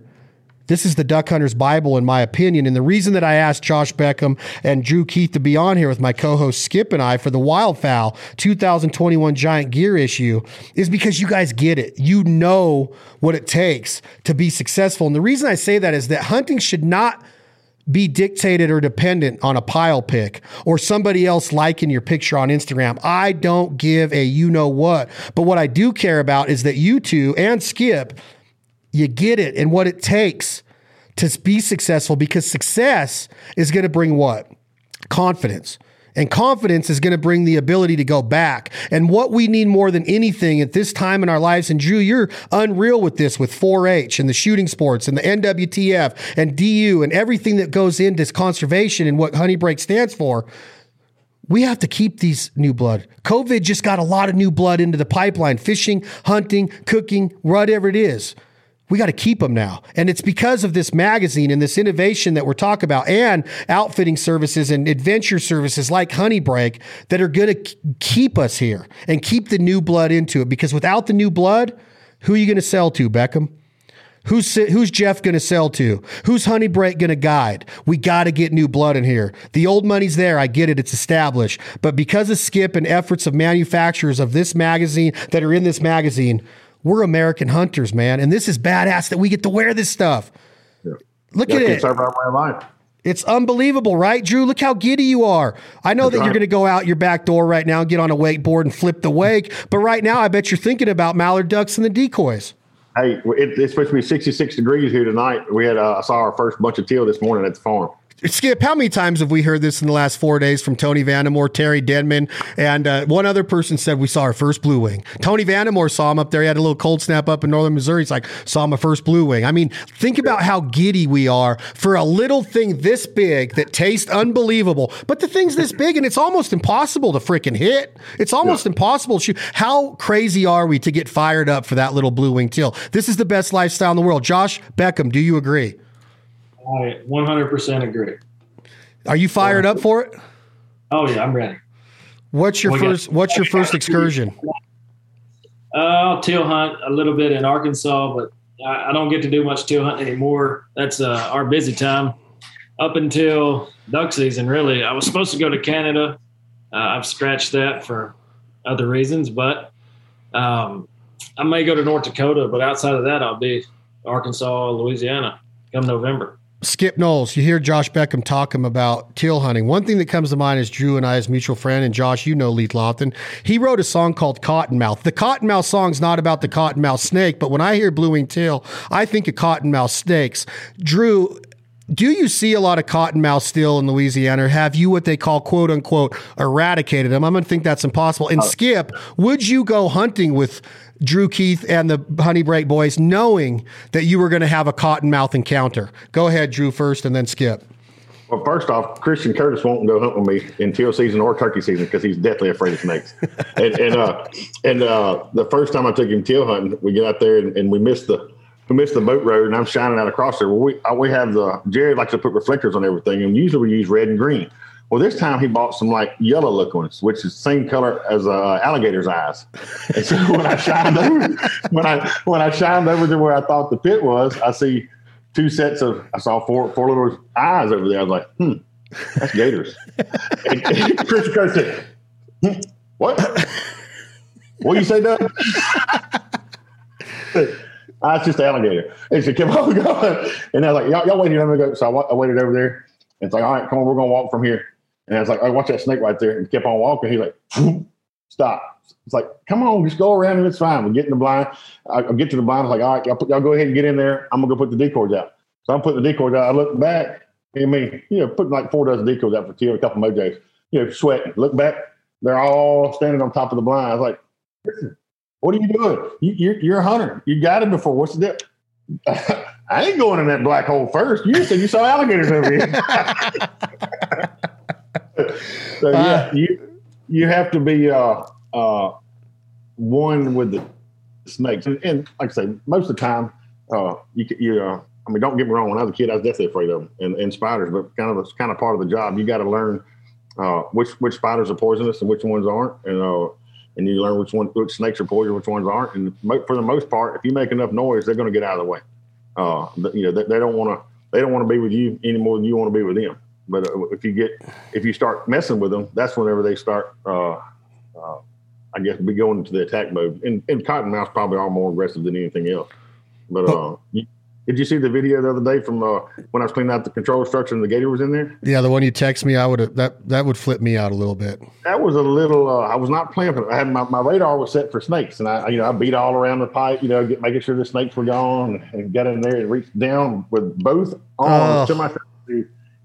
this is the Duck Hunter's Bible, in my opinion. And the reason that I asked Josh Beckham and Drew Keith to be on here with my co host Skip and I for the Wildfowl 2021 Giant Gear issue is because you guys get it. You know what it takes to be successful. And the reason I say that is that hunting should not be dictated or dependent on a pile pick or somebody else liking your picture on Instagram. I don't give a you know what. But what I do care about is that you two and Skip you get it and what it takes to be successful because success is going to bring what? Confidence. And confidence is going to bring the ability to go back. And what we need more than anything at this time in our lives, and Drew, you're unreal with this with 4 H and the shooting sports and the NWTF and DU and everything that goes into conservation and what Honey Brake stands for. We have to keep these new blood. COVID just got a lot of new blood into the pipeline fishing, hunting, cooking, whatever it is we got to keep them now. And it's because of this magazine and this innovation that we're talking about and outfitting services and adventure services like Honey Brake that are going to keep us here and keep the new blood into it. Because without the new blood, who are you going to sell to, Beckham? Who's, who's Jeff going to sell to? Who's Honey Brake going to guide? We got to get new blood in here. The old money's there. I get it. It's established. But because of Skip and efforts of manufacturers of this magazine that are in this magazine, we're American hunters, man, and this is badass that we get to wear this stuff. Yeah. Look yeah, at it. Our way of life. It's unbelievable, right, Drew? Look how giddy you are. I know that you're going to go out your back door right now and get on a wakeboard and flip the wake, but right now I bet you're thinking about mallard ducks and the decoys. Hey, it, it's supposed to be 66 degrees here tonight. We had uh, I saw our first bunch of teal this morning at the farm. Skip, how many times have we heard this in the last four days from Tony Vandemore, Terry Denman, and uh, one other person said we saw our first blue wing. Tony Vandemore saw him up there. He had a little cold snap up in northern Missouri. He's like, saw my first blue wing. I mean, think about how giddy we are for a little thing this big that tastes unbelievable. But the thing's this big and it's almost impossible to freaking hit. It's almost yeah. impossible to shoot. How crazy are we to get fired up for that little blue wing teal? This is the best lifestyle in the world. Josh Beckham, do you agree? I 100% agree. Are you fired up for it? Oh yeah, I'm ready. What's your first What's your first excursion? Uh, I'll teal hunt a little bit in Arkansas, but I, I don't get to do much teal hunt anymore. That's uh, our busy time. Up until duck season, really, I was supposed to go to Canada. Uh, I've scratched that for other reasons, but um, I may go to North Dakota. But outside of that, I'll be Arkansas, Louisiana come November. Skip Knowles, you hear Josh Beckham talking about teal hunting. One thing that comes to mind is Drew and I, as mutual friend, and Josh, you know Leith Lofton. He wrote a song called Cottonmouth. The Cottonmouth song's not about the cottonmouth snake, but when I hear blue wing teal, I think of cottonmouth snakes. Drew, do you see a lot of cottonmouth still in Louisiana? Or have you what they call quote unquote eradicated them? I'm going to think that's impossible. And uh, Skip, would you go hunting with Drew Keith and the Honey Brake boys, knowing that you were going to have a cottonmouth encounter? Go ahead, Drew, first, and then Skip. Well, first off, Christian Curtis won't go hunt with me in teal season or turkey season because he's deathly afraid of snakes. *laughs* and and uh, and uh, the first time I took him teal hunting, we get out there and, and, we missed the we missed the boat road, and I'm shining out across there. Well, we uh, we have the Jared likes to put reflectors on everything, and usually we use red and green. Well, this time he bought some like yellow looking ones, which is same color as uh, alligator's eyes. And so *laughs* when I shined over, when I when I shined over to where I thought the pit was, I see two sets of I saw four four little eyes over there. I was like, hmm, that's gators. and, *laughs* Chris said, hmm, what? What you say, Doug? *laughs* I it's just an alligator. And she kept on going. And I was like, y'all, y'all wait here. Let me go. So I, I waited over there. It's like, all right, come on, we're going to walk from here. And I was like, I watch that snake right there and kept on walking. He's like, stop. It's like, come on, just go around and it's fine. We get in the blind. I, I get to the blind. I was like, all right, y'all, put, y'all go ahead and get in there. I'm gonna go put the decoys out. So I'm putting the decoys out. I look back. I mean, you know, putting like four dozen decoys out for teal, a couple mojos. You know, sweating. Look back. They're all standing on top of the blind. I was like, listen, what are you doing? You, are you're, you're a hunter. You got it before. What's the deal? *laughs* I ain't going in that black hole first. You said you saw alligators over here. *laughs* so yeah, uh, you you have to be uh, uh, one with the snakes, and, and, like I say, most of the time, uh, you you. Uh, I mean, don't get me wrong. When I was a kid, I was definitely afraid of them and, and spiders, but kind of it's kind of part of the job. You got to learn uh, which which spiders are poisonous and which ones aren't, and uh, and you learn which one which snakes are poisonous, which ones aren't. And for the most part, if you make enough noise, they're going to get out of the way. Uh, you know, they, they don't want to they don't want to be with you any more than you want to be with them. But uh, if you get if you start messing with them, that's whenever they start. Uh, uh, I guess be going into the attack mode. And, and cottonmouths probably are more aggressive than anything else. But uh, you, did you see the video the other day from uh, when I was cleaning out the control structure and the gator was in there? Yeah, the one you text me, I would that that would flip me out a little bit. That was a little. Uh, I was not planning. for. I had my, my radar was set for snakes, and I you know I beat all around the pipe, you know, get, making sure the snakes were gone, and got in there and reached down with both arms oh. to my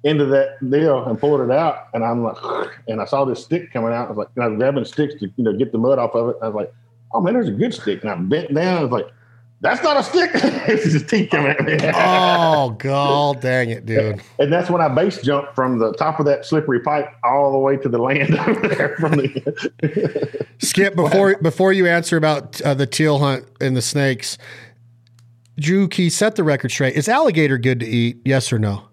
into that deal and pulled it out, and I'm like, *sighs* and I saw this stick coming out. I was like, and I was grabbing sticks to you know get the mud off of it. I was like, oh man, there's a good stick, and I bent down. I was like that's not a stick. *laughs* it's his teeth coming at me. oh, god dang it, dude. And that's when I base jumped from the top of that slippery pipe all the way to the land *laughs* over there from the Skip, before before you answer about uh, the teal hunt and the snakes, Drew Keith set the record straight. Is alligator good to eat? Yes or no?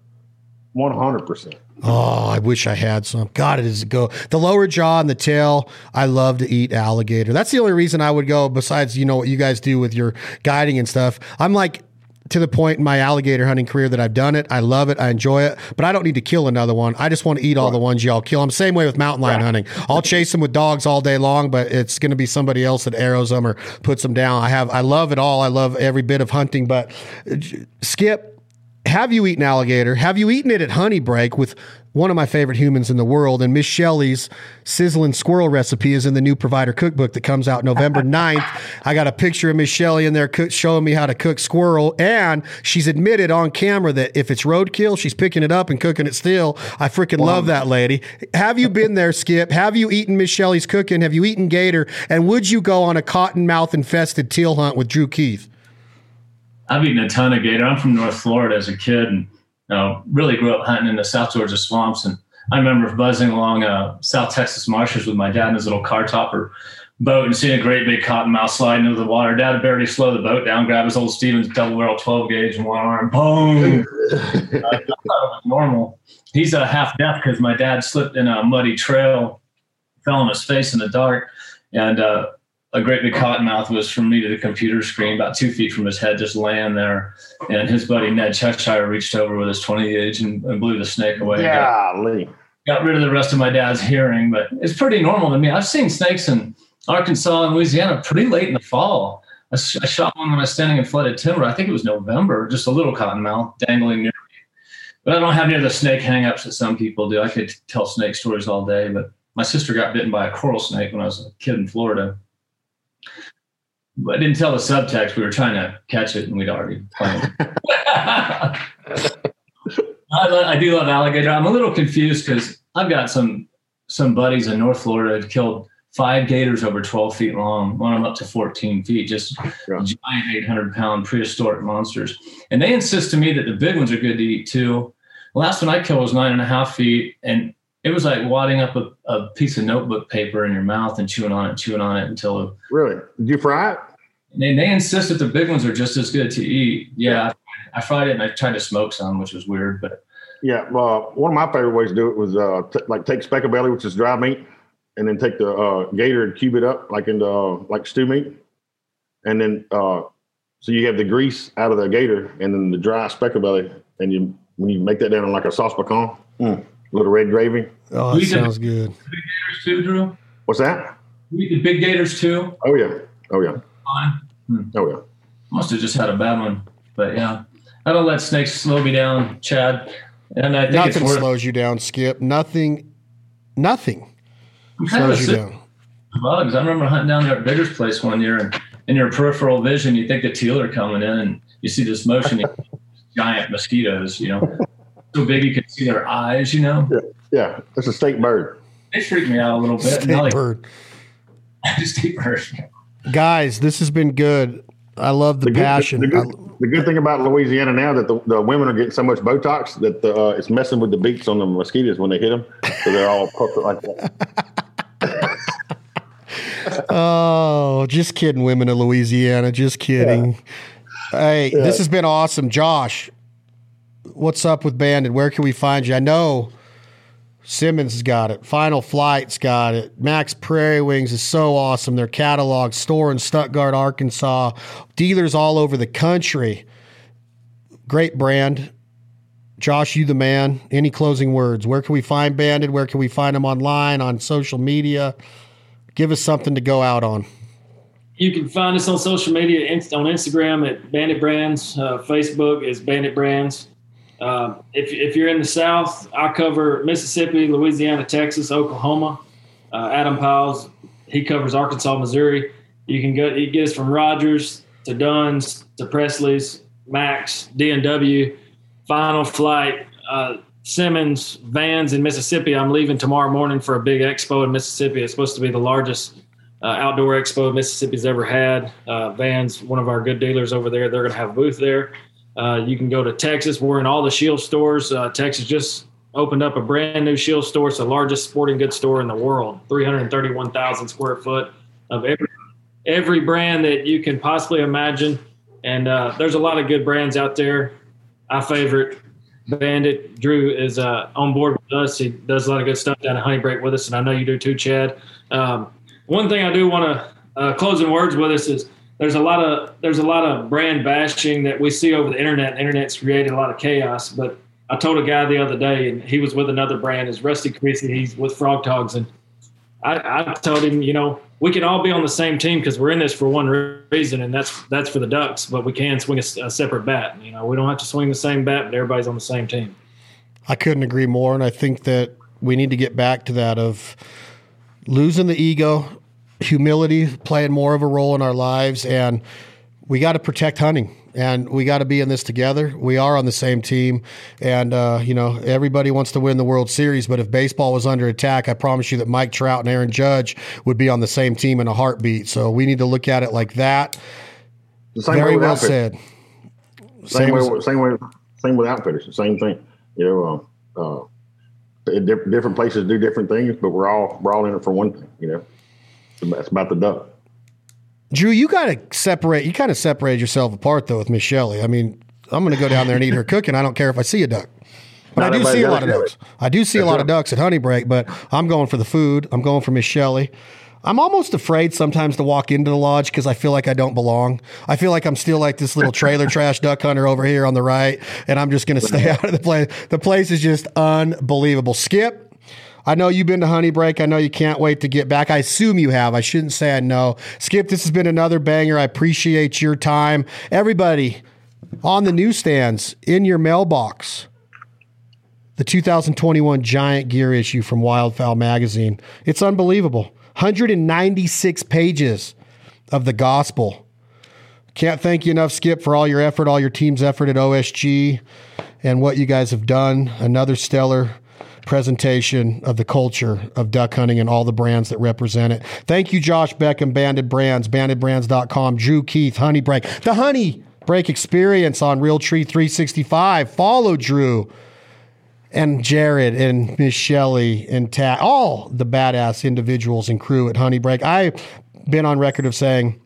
One hundred percent. Oh, I wish I had some. God, it is a go. The lower jaw and the tail. I love to eat alligator. That's the only reason I would go. Besides, you know what you guys do with your guiding and stuff. I'm like to the point in my alligator hunting career that I've done it. I love it. I enjoy it, but I don't need to kill another one. I just want to eat all the ones y'all kill. I'm same way with mountain lion right. hunting. I'll chase them with dogs all day long, but it's going to be somebody else that arrows them or puts them down. I have, I love it all. I love every bit of hunting, but uh, Skip, have you eaten alligator? Have you eaten it at Honey Brake with one of my favorite humans in the world? And Miss Shelley's sizzling squirrel recipe is in the new provider cookbook that comes out November *laughs* 9th. I got a picture of Miss Shelley in there cook, showing me how to cook squirrel. And she's admitted on camera that if it's roadkill, she's picking it up and cooking it still. I freaking love that lady. Have you been there, Skip? Have you eaten Miss Shelley's cooking? Have you eaten gator? And would you go on a cottonmouth infested teal hunt with Drew Keith? I've eaten a ton of gator. I'm from North Florida as a kid, and you know, really grew up hunting in the South Georgia swamps. And I remember buzzing along uh, South Texas marshes with my dad in his little car topper boat and seeing a great big cottonmouth slide into the water. Dad barely slow the boat down, grab his old Stevens double barrel 12 gauge in one arm, boom. *laughs* I thought it was normal. He's a uh, half deaf because my dad slipped in a muddy trail, fell on his face in the dark, and uh, a great big cottonmouth was from me to the computer screen, about two feet from his head, just laying there. And his buddy Ned Cheshire reached over with his 20 gauge and, and blew the snake away. Golly. Got, got rid of the rest of my dad's hearing, but it's pretty normal to me. I've seen snakes in Arkansas and Louisiana pretty late in the fall. I, I shot one when I was standing in flooded timber. I think it was November, just a little cottonmouth dangling near me. But I don't have near the snake hangups that some people do. I could tell snake stories all day, but my sister got bitten by a coral snake when I was a kid in Florida. I didn't tell the subtext. We were trying to catch it, and we'd already. *laughs* I, I, do love alligator. I'm a little confused because I've got some some buddies in North Florida that killed five gators over 12 feet long, one of them up to 14 feet, just yeah. giant 800 pound prehistoric monsters. And they insist to me that the big ones are good to eat too. The last one I killed was nine and a half feet, and it was like wadding up a, a piece of notebook paper in your mouth and chewing on it, chewing on it until. Really? Did you fry it? They, they insist that the big ones are just as good to eat. Yeah, I fried it and I tried to smoke some, which was weird, but. Yeah, well, one of my favorite ways to do it was uh, t- like take speckle belly, which is dry meat, and then take the uh, gator and cube it up like into uh, like stew meat, and then uh, so you have the grease out of the gator and then the dry speckle belly, and you when you make that down in like a sauce piquante, mm, little red gravy. Oh, that sounds good. Big gators too, Drew. What's that? We eat the big gators too. Oh yeah, oh yeah. Hmm. Oh yeah. Must have just had a bad one, but yeah. I don't let snakes slow me down, Chad. And I think nothing it's slows you down, Skip. Nothing, nothing slows you down. Bugs. I remember hunting down there at Bigger's place one year, and in your peripheral vision, you think the teal are coming in, and you see this motion, *laughs* giant mosquitoes. You know, so big you can see their eyes. You know. Yeah, yeah. That's a state bird. They freak me out a little bit. State like, bird. *laughs* state bird. Guys, this has been good. I love the, the passion. Good, the, good, the, good, thing about Louisiana now that the, the women are getting so much Botox that the, uh, it's messing with the beaks on the mosquitoes when they hit them, so they're all puffed like that. *laughs* oh, just kidding, women of Louisiana. Just kidding. Yeah. Hey, yeah. this has been awesome, Josh. What's up with Banded? Where can we find you? I know Simmons has got it. Final Flight's got it. Mack's Prairie Wings is so awesome. Their catalog store in Stuttgart, Arkansas. Dealers all over the country. Great brand. Josh, you the man. Any closing words? Where can we find Banded? Where can we find them online, on social media? Give us something to go out on. You can find us on social media on Instagram at Banded Brands. Uh, Facebook is Banded Brands. Uh, if, if you're in the South, I cover Mississippi, Louisiana, Texas, Oklahoma. Uh, Adam Piles, he covers Arkansas, Missouri. You can go, you get us from Rogers to Dunn's to Presley's, Mack's, D&W, Final Flight, uh, Simmons, Vans in Mississippi. I'm leaving tomorrow morning for a big expo in Mississippi. It's supposed to be the largest uh, outdoor expo Mississippi's ever had. Uh, Vans, one of our good dealers over there, they're going to have a booth there. Uh, you can go to Texas. We're in all the Scheels stores. Uh, Texas just opened up a brand new Scheels store. It's the largest sporting goods store in the world, 331,000 square foot of every, every brand that you can possibly imagine. And uh, there's a lot of good brands out there. I favorite Banded. Drew is uh, on board with us. He does a lot of good stuff down at Honey Brake with us, and I know you do too, Chad. Um, one thing I do want to uh, in words with us is there's a lot of there's a lot of brand bashing that we see over the internet. The internet's created a lot of chaos. But I told a guy the other day, and he was with another brand, is Rusty Creasy. He's with Frog Togs, and I, I told him, you know, we can all be on the same team because we're in this for one reason, and that's that's for the Ducks. But we can swing a, a, separate bat. You know, we don't have to swing the same bat, but everybody's on the same team. I couldn't agree more, and I think that we need to get back to that of losing the ego, humility playing more of a role in our lives, and we got to protect hunting and we got to be in this together. We are on the same team, and uh, you know everybody wants to win the World Series. But if baseball was under attack, I promise you that Mike Trout and Aaron Judge would be on the same team in a heartbeat. So we need to look at it like that. Very well said. Same, same way, same way, same with outfitters. Same thing. You know, uh, uh, different places do different things, but we're all we're all in it for one thing. You know, it's about the duck. Drew, you got to separate. You kind of separated yourself apart though with Miss Shelley. I mean, I'm going to go down there and eat her cooking. I don't care if I see a duck. But Not I do see a lot of ducks. I do see That's a lot right. of ducks at Honey Brake, but I'm going for the food. I'm going for Miss Shelley. I'm almost afraid sometimes to walk into the lodge because I feel like I don't belong. I feel like I'm still like this little trailer *laughs* trash duck hunter over here on the right, and I'm just going to stay out of the place. The place is just unbelievable. Skip, I know you've been to Honey Brake. I know you can't wait to get back. I assume you have. I shouldn't say I know. Skip, this has been another banger. I appreciate your time. Everybody on the newsstands, in your mailbox, the 2021 Giant Gear issue from Wildfowl Magazine. It's unbelievable. 196 pages of the gospel. Can't thank you enough, Skip, for all your effort, all your team's effort at OSG, and what you guys have done. Another stellar presentation of the culture of duck hunting and all the brands that represent it. Thank you, Josh Beckham, Banded Brands, bandedbrands.com, Drew Keith, Honey Brake, the Honey Brake Experience on Realtree 365. Follow Drew and Jared and Miss Shelley and Tat, all the badass individuals and crew at Honey Brake. I've been on record of saying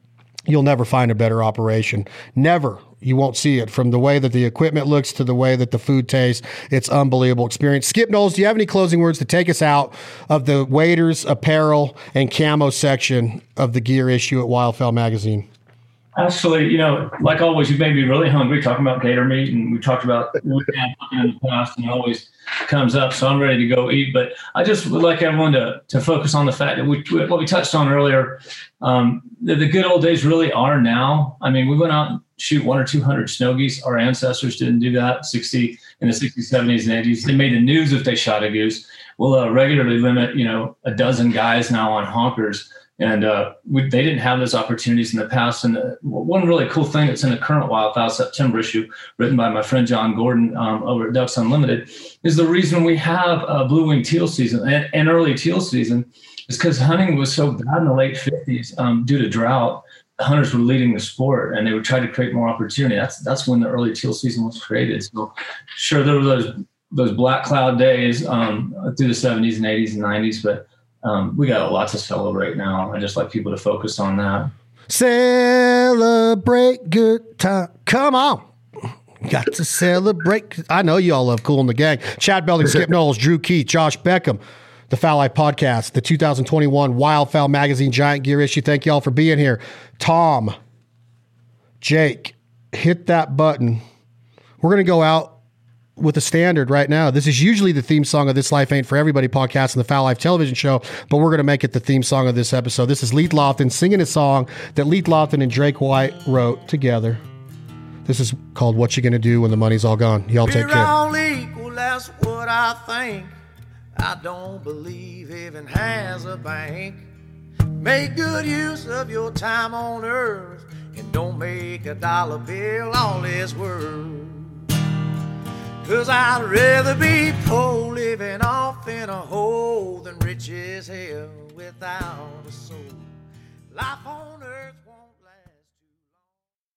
you'll never find a better operation. Never you won't see it from the way that the equipment looks to the way that the food tastes. It's unbelievable experience. Skip Knowles, do you have any closing words to take us out of the waders, apparel, and camo section of the gear issue at Wildfowl Magazine? Actually, you know, like always, you made me really hungry talking about gator meat, and we talked about in the past, and it always comes up. So I'm ready to go eat. But I just would like everyone to to focus on the fact that we what we touched on earlier. Um, the, the good old days really are now. I mean, we went out and shoot one or two hundred snow geese. Our ancestors didn't do that. Sixty in the 60s, 70s, and 80s. They made the news if they shot a goose. We'll uh, regularly limit, you know, a dozen guys now on honkers and uh, we, they didn't have those opportunities in the past. And the, one really cool thing that's in the current Wildfowl September issue, written by my friend John Gordon um, over at Ducks Unlimited, is the reason we have a blue wing teal season and, and early teal season is because hunting was so bad in the late 50s um, due to drought. Hunters were leading the sport, and they would try to create more opportunity. That's that's when the early teal season was created. So, sure, there were those those black cloud days um, through the 70s and 80s and 90s, but um, we got a lot to celebrate now. I just like people to focus on that. Celebrate good time. Come on. Got to celebrate. I know you all love Kool and the Gang. Chad Belding, Skip *laughs* Knowles, Drew Keith, Josh Beckham, the Fowl Life Podcast, the 2021 Wildfowl Magazine Giant Gear issue. Thank you all for being here. Tom, Jake, hit that button. We're going to go out with a standard right now. This is usually the theme song of This Life Ain't For Everybody podcast and the Fowl Life television show, but we're going to make it the theme song of this episode. This is Leith Lofton singing a song that Leith Lofton and Drake White wrote together. This is called What You Gonna Do When the Money's All Gone. Y'all take care. All equal, that's what I think. I don't believe heaven has a bank. Make good use of your time on earth and don't make a dollar bill all it's worth. Cause I'd rather be poor living off in a hole than rich as hell without a soul. Life on